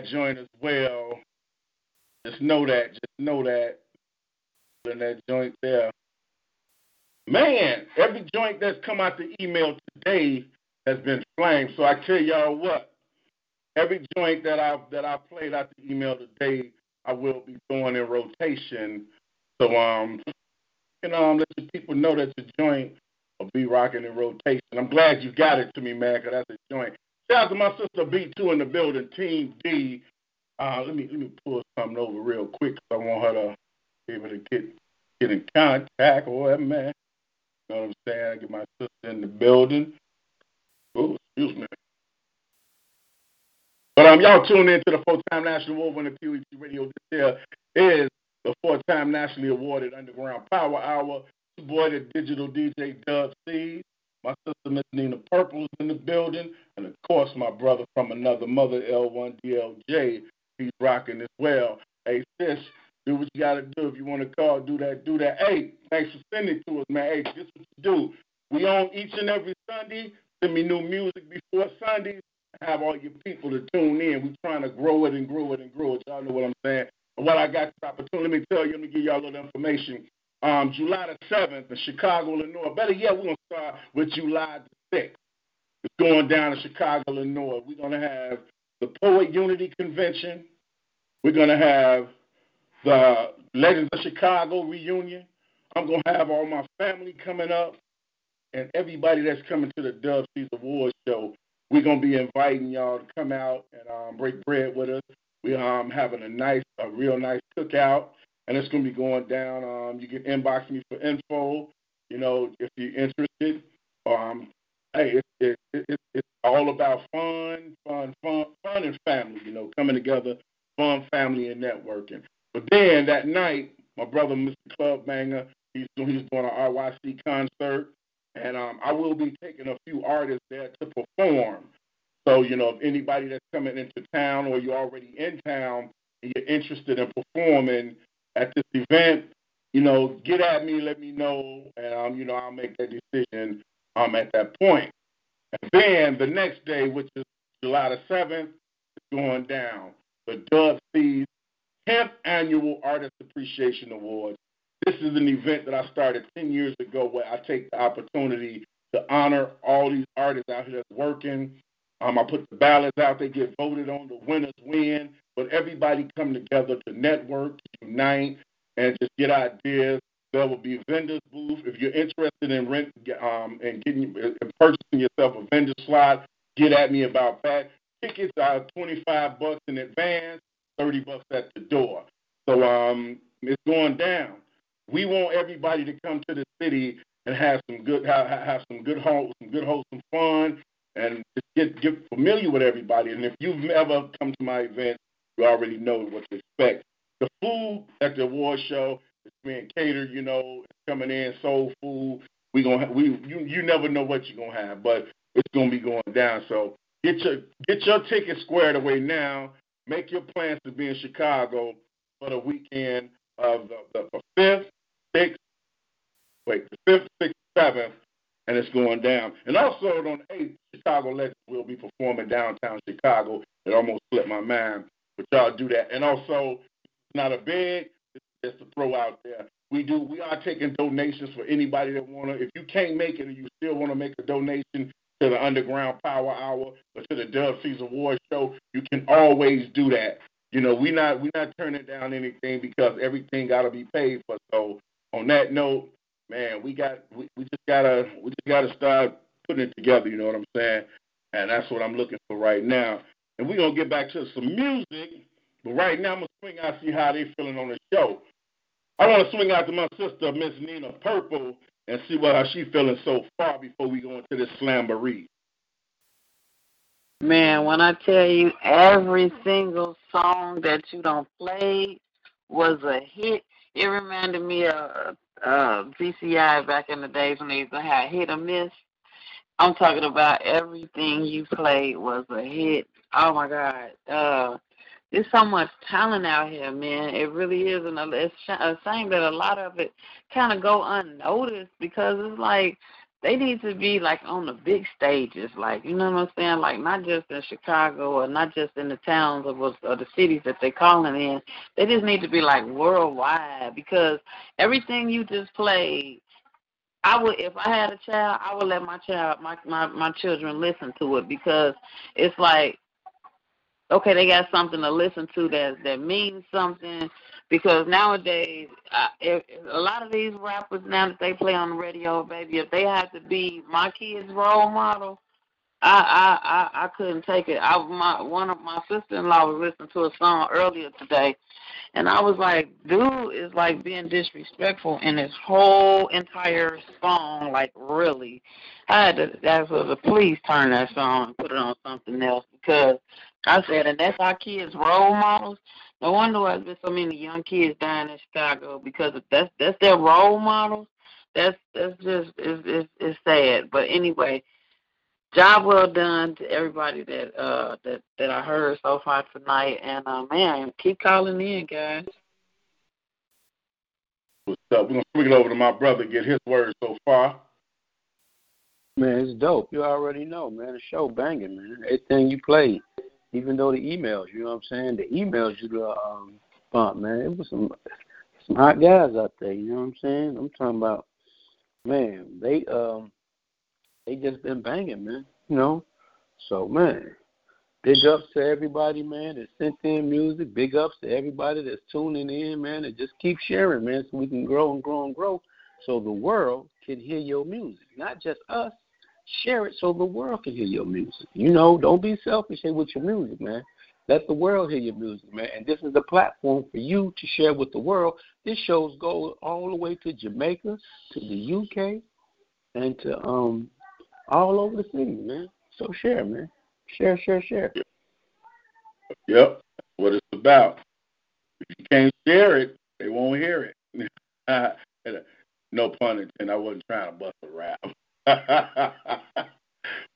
that joint as well. Just know that. Just know that. Feeling that joint there. Man, every joint that's come out the email today has been flamed. So I tell y'all what. every joint that I that I played out the email today, I will be throwing in rotation. So um, you know, um, let the people know that the joint will be rocking in rotation. I'm glad you got it to me, man, because that's a joint. Shout out to my sister B2 in the building, Team D. Uh, let me let me pull something over real quick. I want her to be able to get get in contact or whatever, man. You know what I'm saying? I get my sister in the building. Oh, excuse me. But um, y'all tune in to the four-time national award winner QET Radio. This here is the four-time nationally awarded Underground Power Hour. Boy, the digital DJ Dub C. My sister, Miss Nina Purple, is in the building. And, of course, my brother from another mother, L1DLJ. He's rocking as well. Hey, sis, do what you got to do. If you want to call, do that, do that. Hey, thanks for sending to us, man. Hey, this what you do. We on each and every Sunday. Send me new music before Sunday have all your people to tune in. We're trying to grow it and grow it and grow it. Y'all know what I'm saying. But what I got the opportunity, let me tell you, let me give y'all a little information. Um, July the 7th in Chicago, Illinois. Better yet, we're going to start with July the 6th. It's going down in Chicago, Illinois. We're going to have the Poet Unity Convention. We're going to have the Legends of Chicago reunion. I'm going to have all my family coming up and everybody that's coming to the Dub Ceez Awards show. We're gonna be inviting y'all to come out and um, break bread with us. We're um having a nice, a real nice cookout, and it's gonna be going down. Um, you can inbox me for info. You know, if you're interested. Um, hey, it's it, it, it's all about fun, fun, fun, fun, and family. You know, coming together, fun, family, and networking. But then that night, my brother, Mr. Club Banger, he's doing he's doing an RYC concert and um, I will be taking a few artists there to perform. So, you know, if anybody that's coming into town or you're already in town and you're interested in performing at this event, you know, get at me, let me know, and um, you know, I'll make that decision um at that point. And then the next day, which is July the seventh, is going down. The Dub Ceez 10th Annual Artist Appreciation Awards this is an event that I started 10 years ago where I take the opportunity to honor all these artists out here that's working. Um, I put the ballots out, they get voted on, the winners win, but everybody come together to network, to unite, and just get ideas. There will be vendors booth. If you're interested in rent um, and getting and purchasing yourself a vendor slot, get at me about that. Tickets are 25 bucks in advance, 30 bucks at the door. So um, it's going down. We want everybody to come to the city and have some good have, have some good home some good wholesome fun and get get familiar with everybody. And if you've ever come to my event, you already know what to expect. The food at the award show is being catered. You know, coming in soul food. We gonna have, we you you never know what you're gonna have, but it's gonna be going down. So get your get your ticket squared away now. Make your plans to be in Chicago for the weekend of the, the, the fifth, sixth, wait, the fifth, sixth, seventh, and it's going down. And also on the eighth, Chicago Legends will be performing downtown Chicago. It almost slipped my mind, but y'all do that. And also, not a big, just to throw out there. We do. We are taking donations for anybody that wanna. If you can't make it and you still want to make a donation to the Underground Power Hour or to the Dub Ceez Award Show, you can always do that. You know, we not we not turning down anything because everything got to be paid for. So on that note, man, we got we, we just gotta we just gotta start putting it together. You know what I'm saying? And that's what I'm looking for right now. And we're gonna get back to some music, but right now I'm gonna swing out see how they feeling on the show. I want to swing out to my sister, Miss Nina Purple, and see what how she feeling so far before we go into this slamboree. Man, when I tell you every single song that you don't play was a hit, it reminded me of uh, VCI back in the days when they used to have hit or miss. I'm talking about everything you played was a hit. Oh my God. Uh, there's so much talent out here, man. It really is, and it's a shame that a lot of it kind of go unnoticed because it's like they need to be like on the big stages, like you know what I'm saying, like not just in Chicago or not just in the towns of or the cities that they're calling in. They just need to be like worldwide because everything you just played, I would if I had a child, I would let my child, my my my children listen to it because it's like okay, they got something to listen to that that means something. Because nowadays, uh, if, a lot of these rappers now that they play on the radio, baby, if they have to be my kids' role model, I I I, I couldn't take it. I my one of my sister in law was listening to a song earlier today, and I was like, dude is like being disrespectful in his whole entire song. Like really, I had to ask her to please turn that song and put it on something else because I said, and that's our kids' role models. No wonder why there's so many young kids dying in Chicago because that's that's their role models. That's that's just is is is sad. But anyway, job well done to everybody that uh that that I heard so far tonight. And uh man, keep calling in, guys. What's up? We're gonna swing it over to my brother, get his word so far. Man, it's dope. You already know, man. The show banging, man. Everything you play, even though the emails, you know what I'm saying? The emails you the um bump, man. It was some some hot guys out there, you know what I'm saying? I'm talking about man, they um they just been banging, man. You know? So man, big ups to everybody, man, that sent in music. Big ups to everybody that's tuning in, man, and just keep sharing, man, so we can grow and grow and grow so the world can hear your music. Not just us. Share it so the world can hear your music. You know, don't be selfish with your music, man. Let the world hear your music, man. And this is the platform for you to share with the world. This shows go all the way to Jamaica, to the UK, and to um all over the city, man. So share, man. Share, share, share. Yep, that's what it's about. If you can't share it, they won't hear it. no pun intended. I wasn't trying to bust a rap. but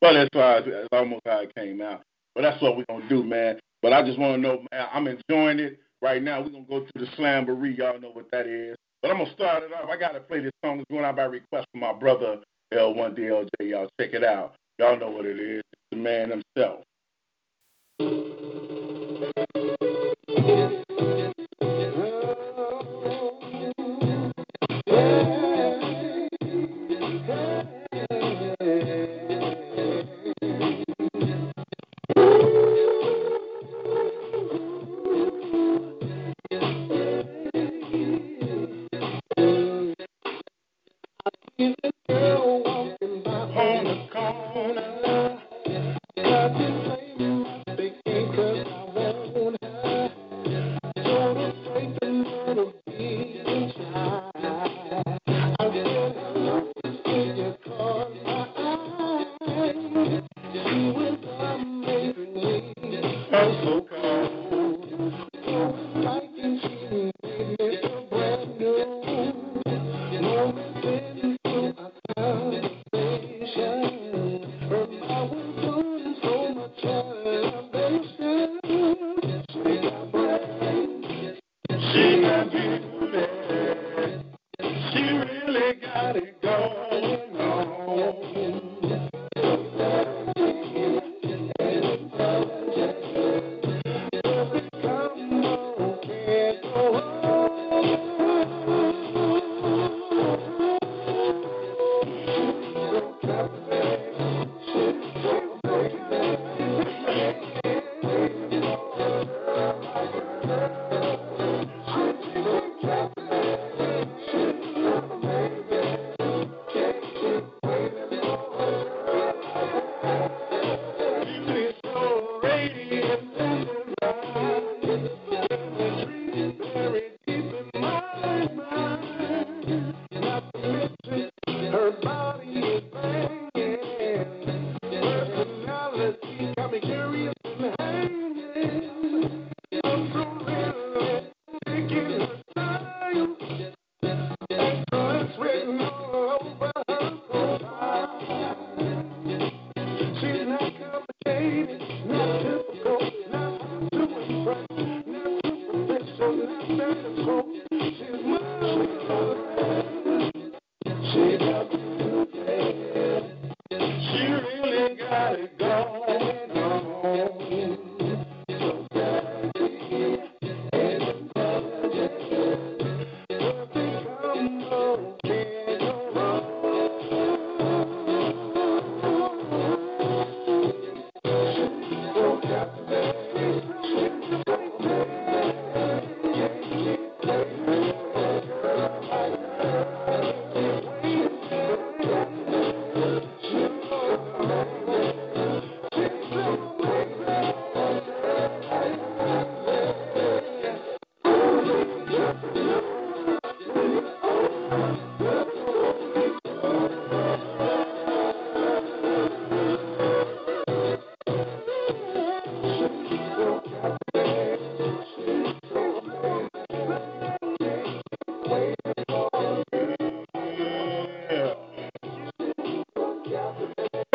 that's why it's almost how it came out. But that's what we're gonna do, man. But I just want to know, man, I'm enjoying it right now. We're gonna go to the slamboree. Y'all know what that is. But I'm gonna start it off. I gotta play this song. It's going out by request from my brother L1DLJ. Y'all check it out. Y'all know what it is. It's the man himself.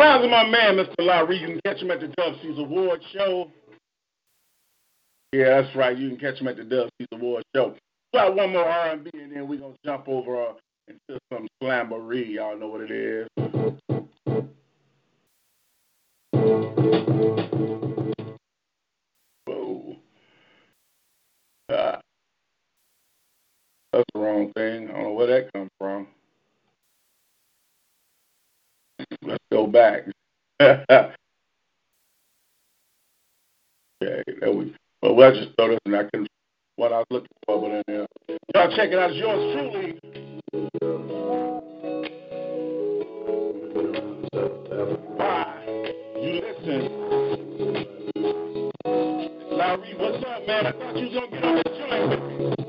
Sounds of my man, Mr. Lowry. You can catch him at the Dub Ceez Award Show. Yeah, that's right. You can catch him at the Dub Ceez Award Show. Got one more R&B, and then we're going to jump over uh, into some slamboree. Y'all know what it is. Whoa. Ah. That's the wrong thing. I don't know where that comes from. Let's go back. okay, there we well we'll just throw this in. I can what I was looking for but in there. Y'all check it out, it's yours truly. Why? You listen. Larry, what's up, man? I thought you was gonna get on this joint with me.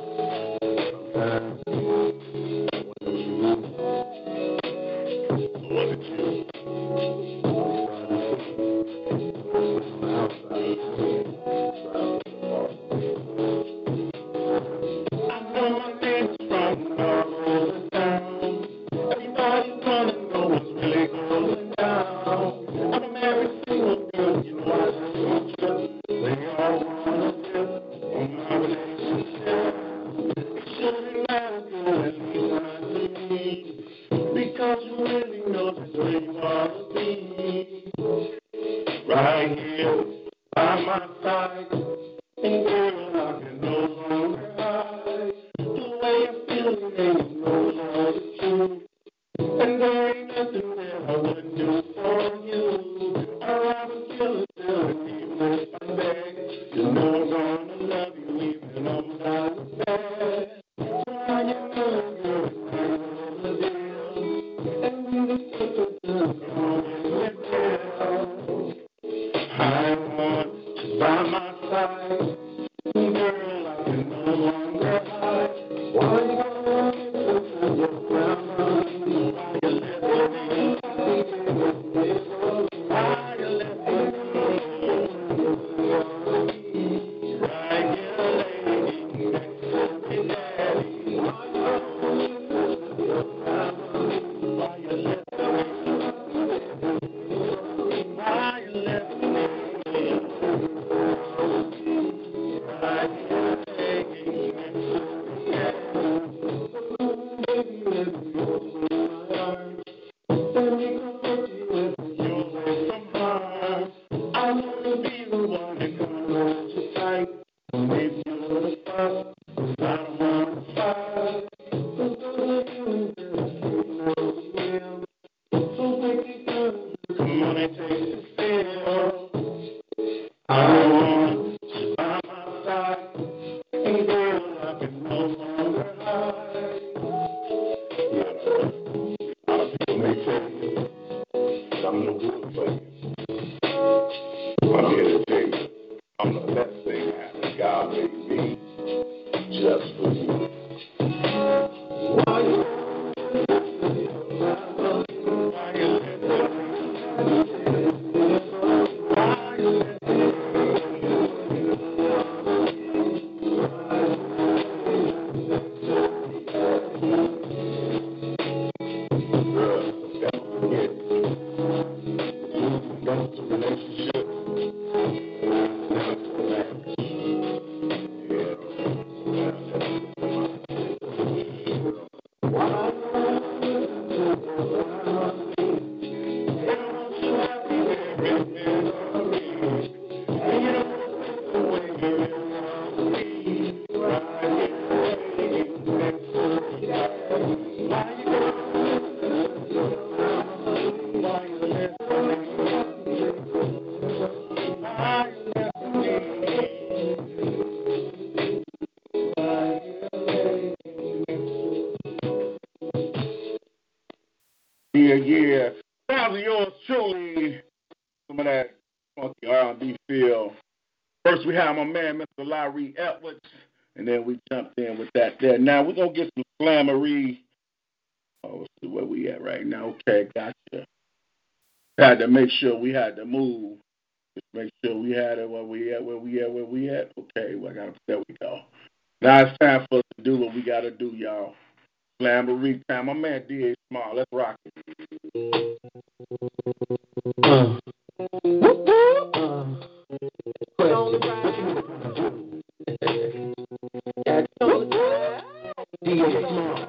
Yeah, of yours truly. Some of that funky R&B feel. First, we have my man, Mr. Larry Edwards, and then we jumped in with that there. Now, we're going to get some slammery. Oh, let's see where we at right now. Okay, gotcha. Had to make sure we had to move. Just make sure we had it where we at, where we at, where we at. Okay, well, I got there we go. Now it's time for us to do what we got to do, y'all. Lamborghini Time. My man D.A. Small. Let's rock it. Uh. The Small.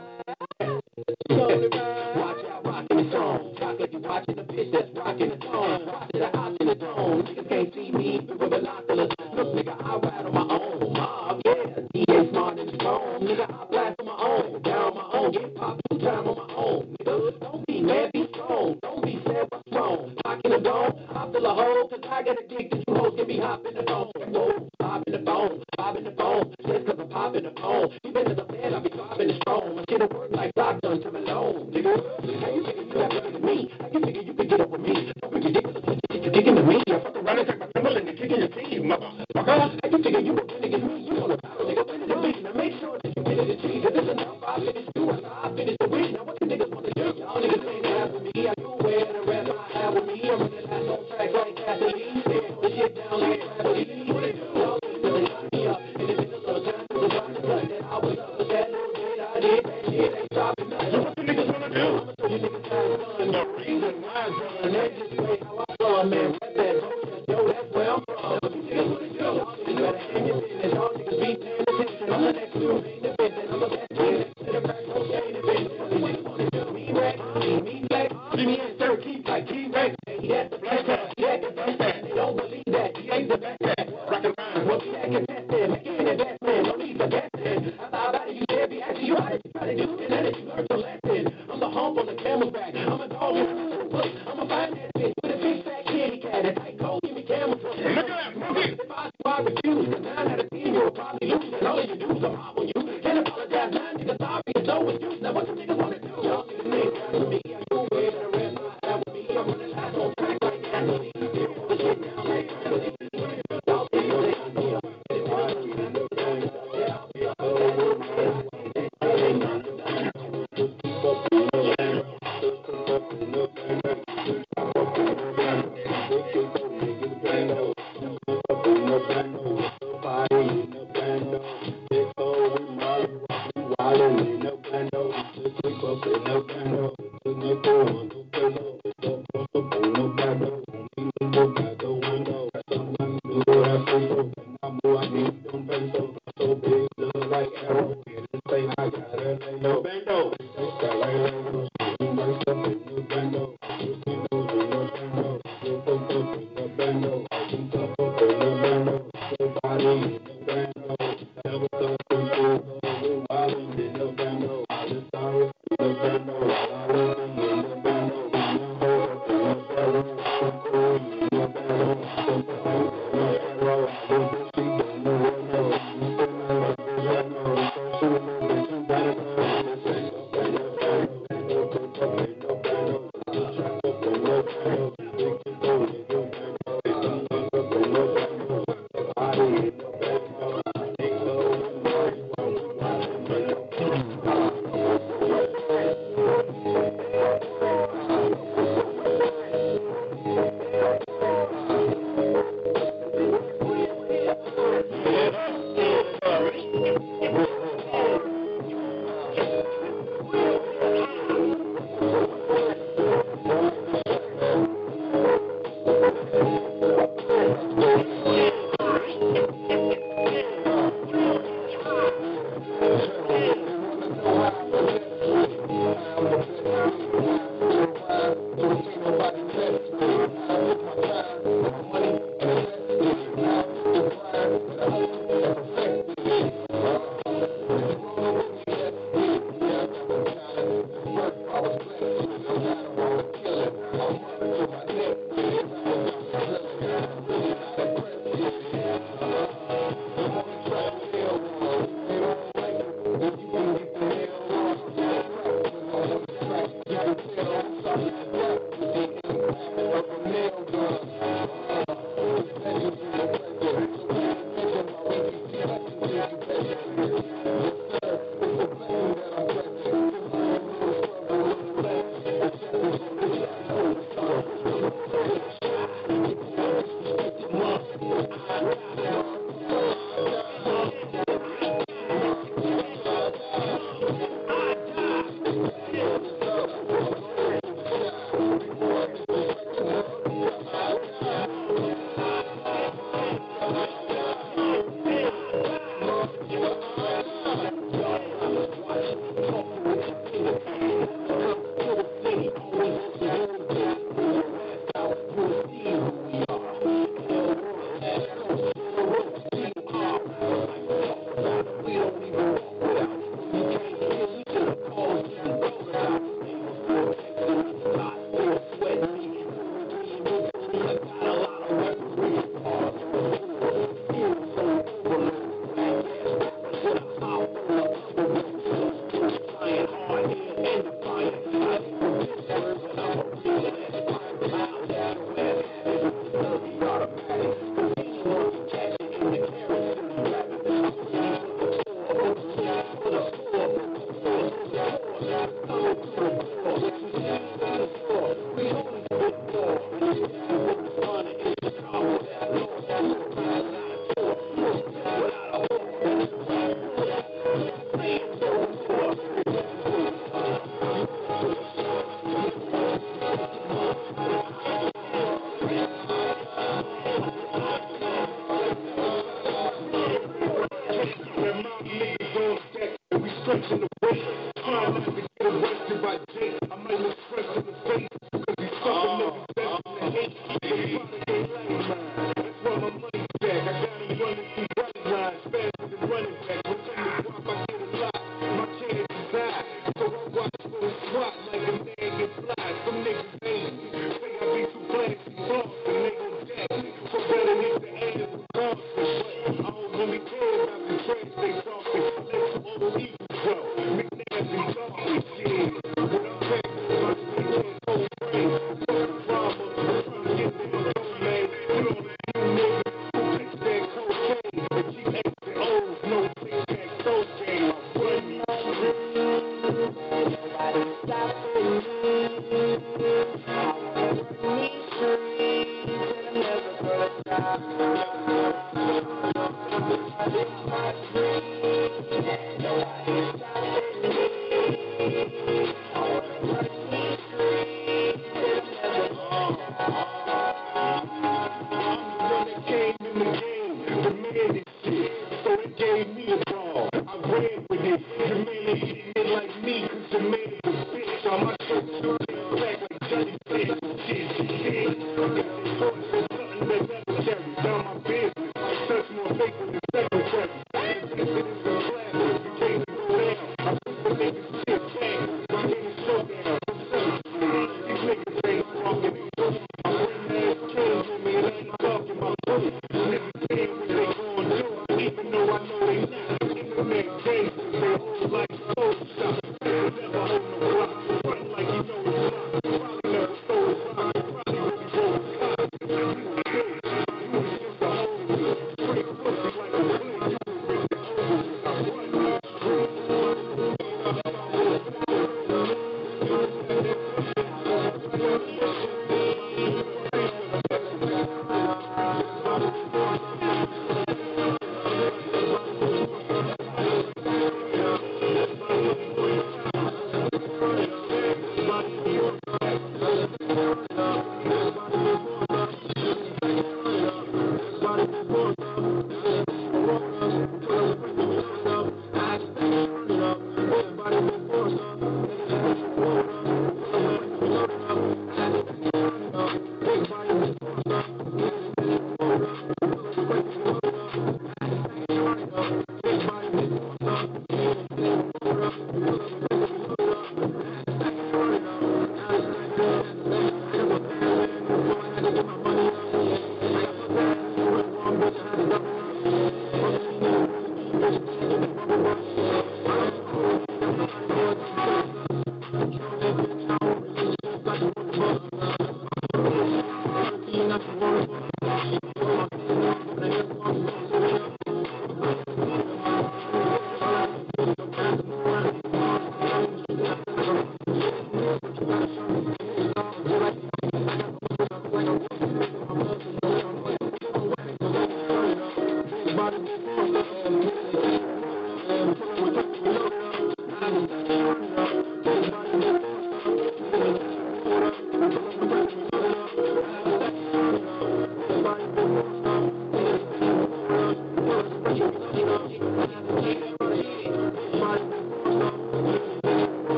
Watch out, rockin' the song. Rock like you're watching the bitch that's rockin' got a get that You hoes get me hop the dome. Whoa, pop the bone, pop the bone. Just cause I'm popping the bone. You better than man, I be popping the strong. My shit'll work like came in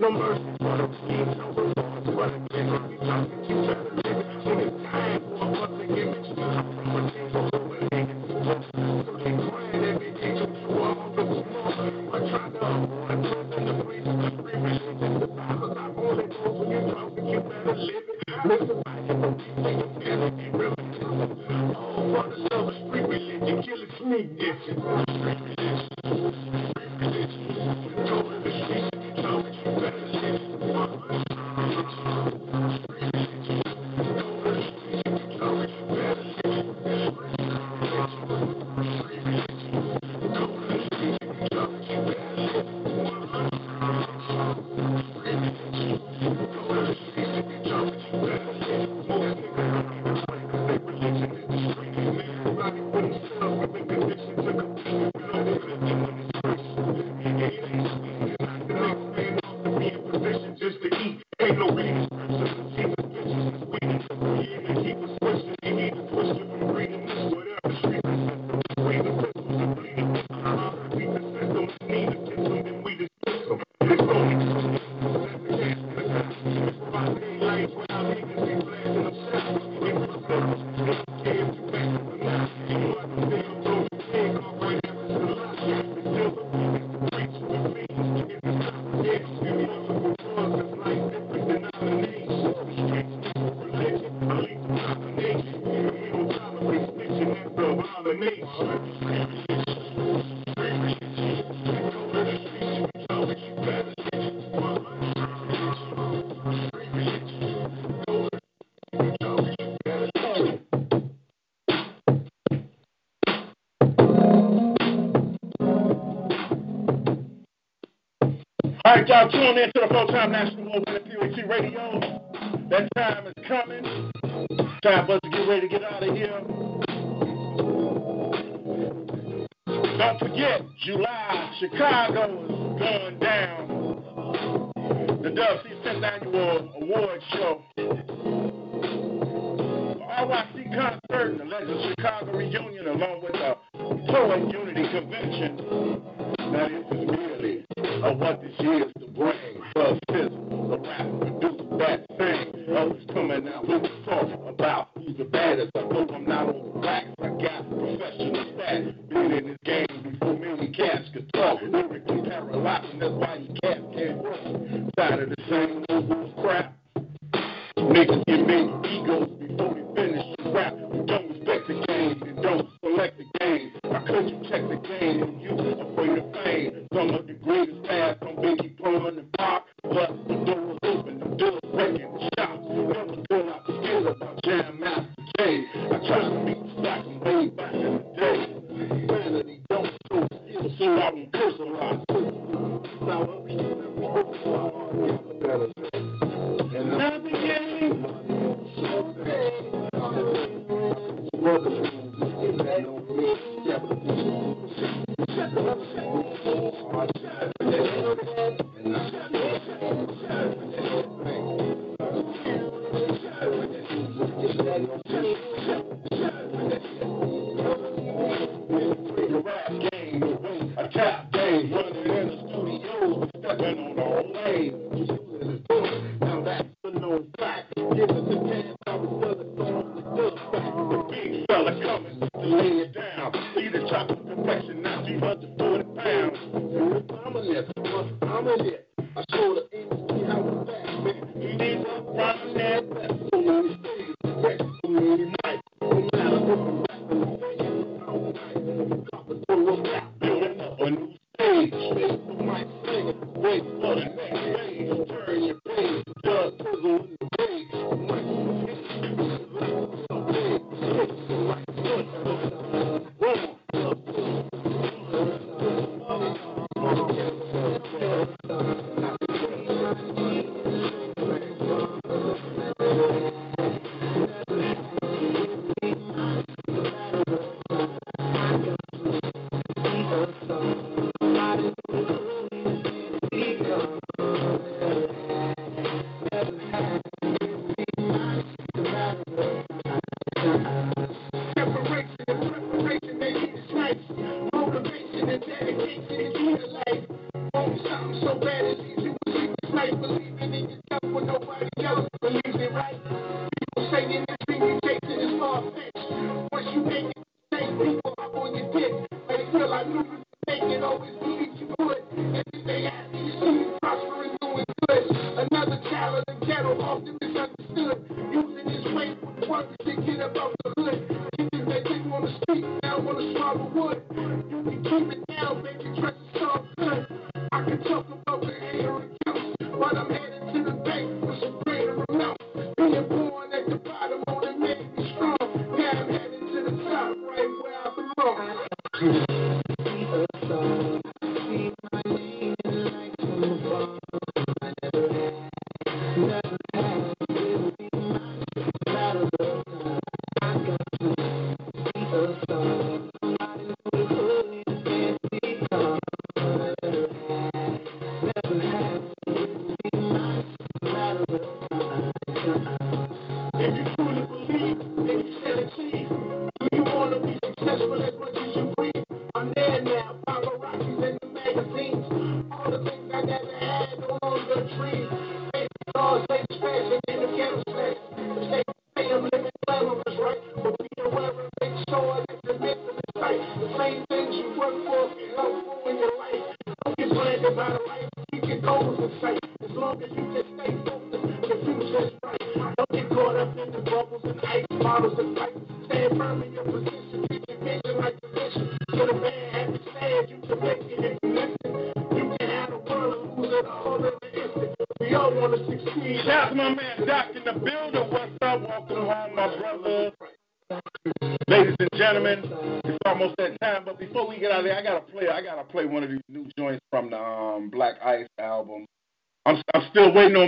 Thank like y'all tune in to the full time National Movement at POET Radio. That time is coming. Time for us to get ready to get out of here. Don't forget, July, Chicago is going down. The WC 10th Annual Award Show. RYC concert, the Legends Chicago reunion, along with the Poet Unity Convention.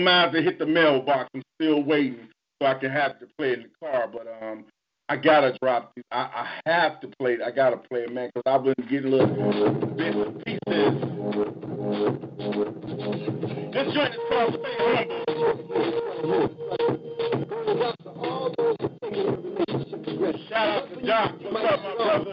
Waiting to hit the mailbox. I'm still waiting so I can have to play in the car. But um, I gotta drop. I I have to play. I gotta play it, man, because I've been getting little bits and pieces. This joint is called Stay Humble. Shout out to Doc. What's up, my brother?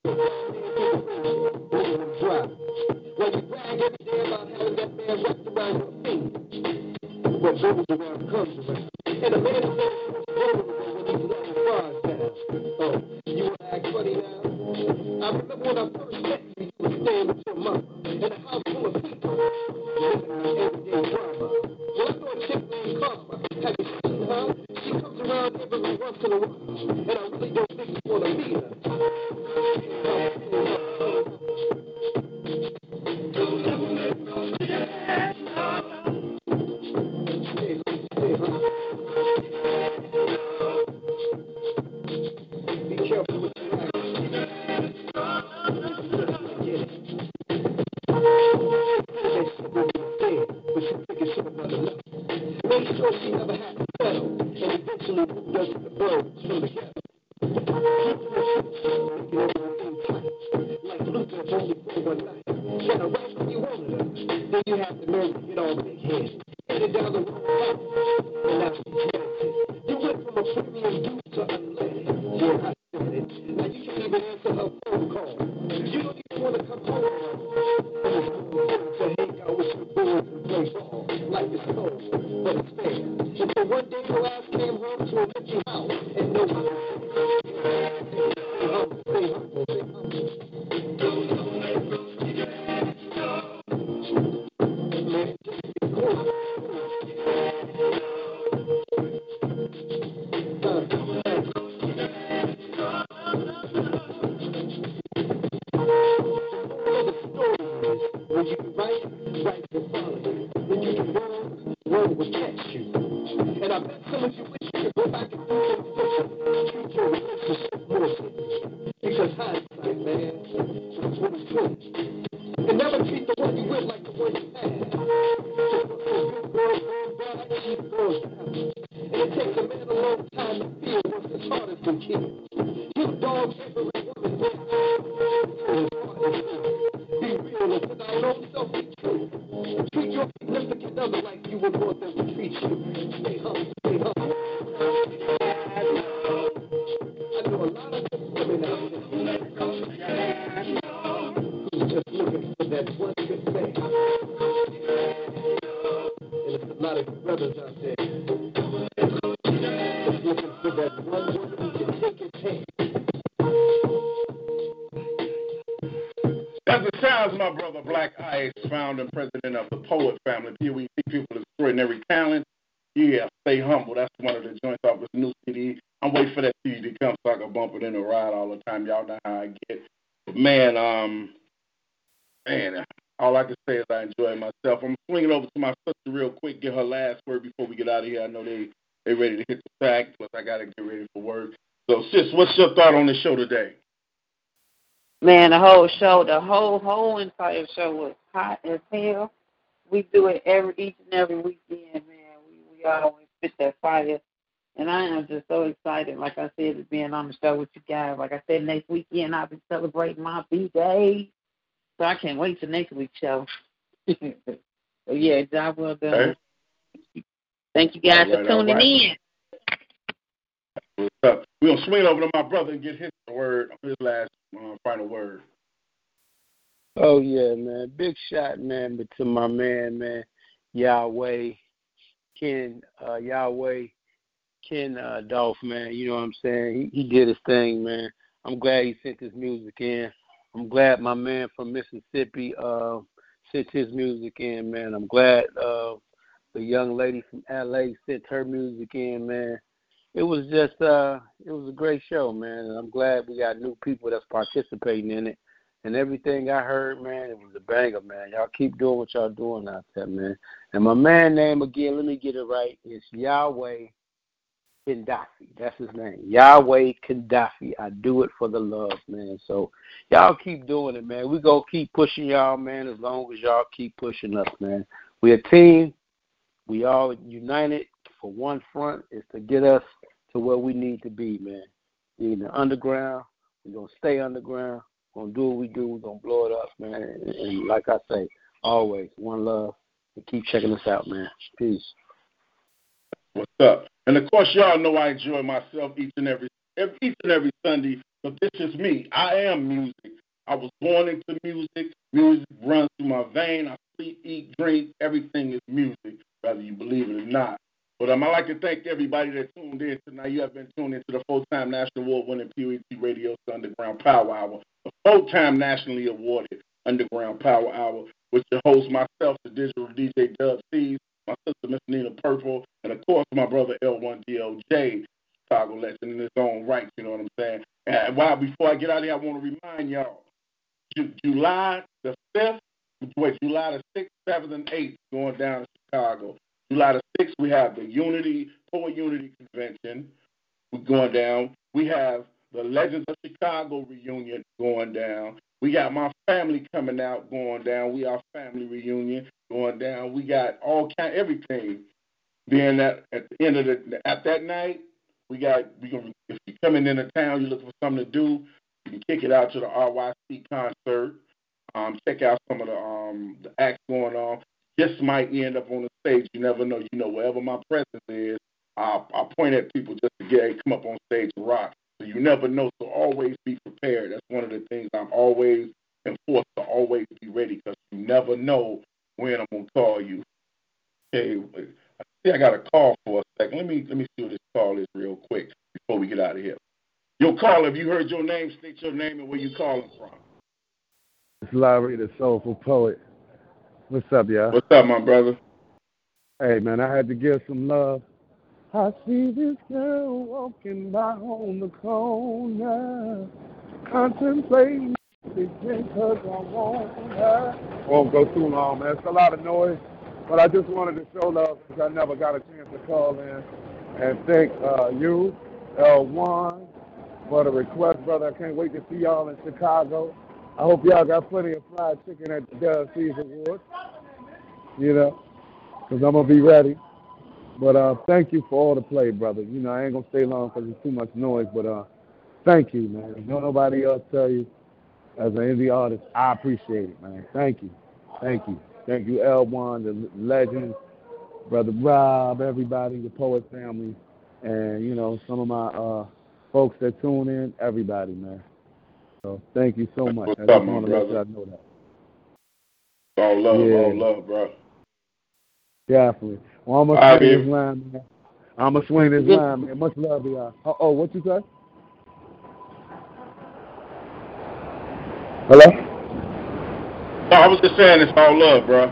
Thank you. What's your thought on the show today? Man, the whole show, the whole whole entire show was hot as hell. We do it every each and every weekend, man. We we always spit that fire. And I am just so excited, like I said, to being on the show with you guys. Like I said, next weekend I'll be celebrating my B day. So I can't wait till next week's show. so yeah, job well done. Okay. Thank you guys right, for tuning right. in. We're gonna swing over to my brother and get his word, his last uh, final word. Oh yeah, man. Big shot, man, but to my man, man, Yahweh, Ken, uh, Yahweh, Ken uh, Dolph, man. You know what I'm saying? He, he did his thing, man. I'm glad he sent his music in. I'm glad my man from Mississippi uh, sent his music in, man. I'm glad uh, the young lady from LA sent her music in, man. It was just uh it was a great show, man, and I'm glad we got new people that's participating in it. And everything I heard, man, it was a banger, man. Y'all keep doing what y'all doing out there, man. And my man name again, let me get it right. It's Yahweh Kendafi. That's his name. Yahweh Kendafi. I do it for the love, man. So y'all keep doing it, man. We go keep pushing y'all, man, as long as y'all keep pushing us, man. We're a team. We all united for one front is to get us to where we need to be, man. In the underground. We're gonna stay underground. We're gonna do what we do. We're gonna blow it up, man. And, and like I say, always one love. And keep checking us out, man. Peace. What's up? And of course, y'all know I enjoy myself each and every, every each and every Sunday. But this is me. I am music. I was born into music. Music runs through my vein. I sleep, eat, drink. Everything is music, whether you believe it or not. But um, I'd like to thank everybody that tuned in tonight. You have been tuned into the full-time national award-winning POET Radio Underground Power Hour, the full-time nationally awarded Underground Power Hour, with your host, myself, the digital DJ Dub Ceez, my sister, Miss Nina Purple, and of course, my brother L1DLJ, Chicago legend in his own right, you know what I'm saying? And while before I get out of here, I want to remind y'all, July the 5th, wait, July the 6th, 7th, and 8th, going down to Chicago. July the 6th, we have the Unity, Poet Unity Convention We're going down. We have the Legends of Chicago reunion going down. We got my family coming out going down. We our family reunion going down. We got all kind everything. Being that at the end of the at that night, we got we if you're coming into town, you're looking for something to do, you can kick it out to the RYC concert. Um, check out some of the um the acts going on just might end up on the stage. You never know. You know, wherever my presence is, I'll, I'll point at people just to get come up on stage and rock. So you never know. So always be prepared. That's one of the things I'm always enforced to always be ready because you never know when I'm gonna call you. Okay, I see I got a call for a second. Let me let me see what this call is real quick before we get out of here. Your call, have you heard your name, state your name and where you calling from. It's Larry, the soulful poet. What's up, y'all? What's up, my brother? Hey, man, I had to give some love. I see this girl walking by on the corner, contemplating because I want her. Won't go too long, man. It's a lot of noise, but I just wanted to show love because I never got a chance to call in and thank uh, you, L1, for the request, brother. I can't wait to see y'all in Chicago. I hope y'all got plenty of fried chicken at the Dell Season Awards. You know, because I'm going to be ready. But uh, thank you for all the play, brother. You know, I ain't going to stay long because there's too much noise, but uh, thank you, man. Don't nobody else tell you, as an indie artist, I appreciate it, man. Thank you. Thank you. Thank you, L1, the legend, Brother Rob, everybody, the Poet family, and, you know, some of my uh, folks that tune in, everybody, man. So thank you so much. What's I just up, my want to let brother? y'all know that. All love, Yeah. all love, bro. Definitely. Well, I'm gonna swing this line, man. I'm gonna swing this line, man. Much love y'all. Oh, oh, what you say? Hello. No, I was just saying it's all love, bro.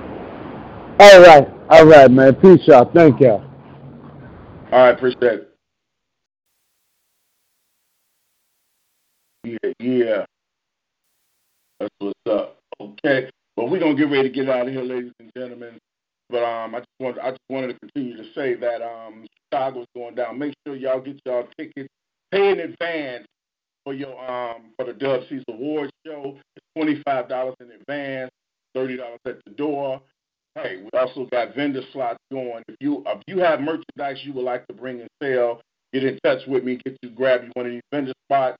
All right, all right, man. Peace, y'all. Thank y'all. All right, appreciate it. Yeah, yeah. That's what's up. Okay. Well, we're gonna get ready to get out of here, ladies and gentlemen. But um, I just wanted, I just wanted to continue to say that um, Chicago's going down. Make sure y'all get y'all tickets. Pay in advance for your um for the Dub Ceez Awards show. It's twenty five dollars in advance, thirty dollars at the door. Hey, we also got vendor slots going. If you if you have merchandise you would like to bring and sell, get in touch with me. Get you grab you one of these vendor spots,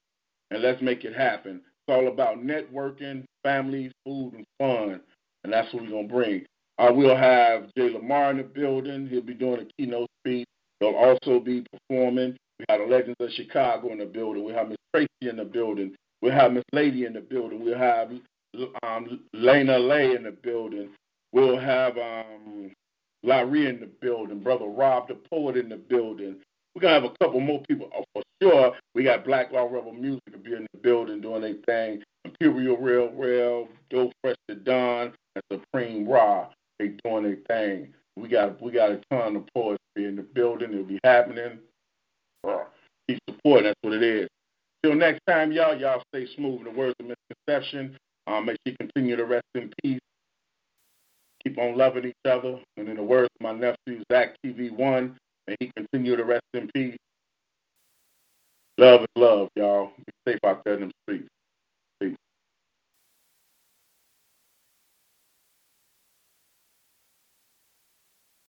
and let's make it happen. It's all about networking, family, food, and fun, and that's what we're gonna bring. Uh, we'll have Jay Lamar in the building. He'll be doing a keynote speech. He'll also be performing. We have the Legends of Chicago in the building. We have Miss Tracy in the building. We have Miss Lady in the building. We have um, Lena Lay in the building. We'll have um, Larry in the building. Brother Rob the Poet in the building. We're to have a couple more people oh, for sure. We got Black Law Rebel Music to be in the building doing their thing. Imperial Real Real, Dope Fresh to Don, and Supreme Raw. They doing their thing. We got we got a ton of poets in the building. It'll be happening. Uh, keep supporting. That's what it is. Till next time, y'all. Y'all stay smooth. The words of misconception. Um, make sure you continue to rest in peace. Keep on loving each other. And in the words of my nephew, Zach TV1, may he continue to rest in peace. Love is love, y'all. Be safe out there in the streets.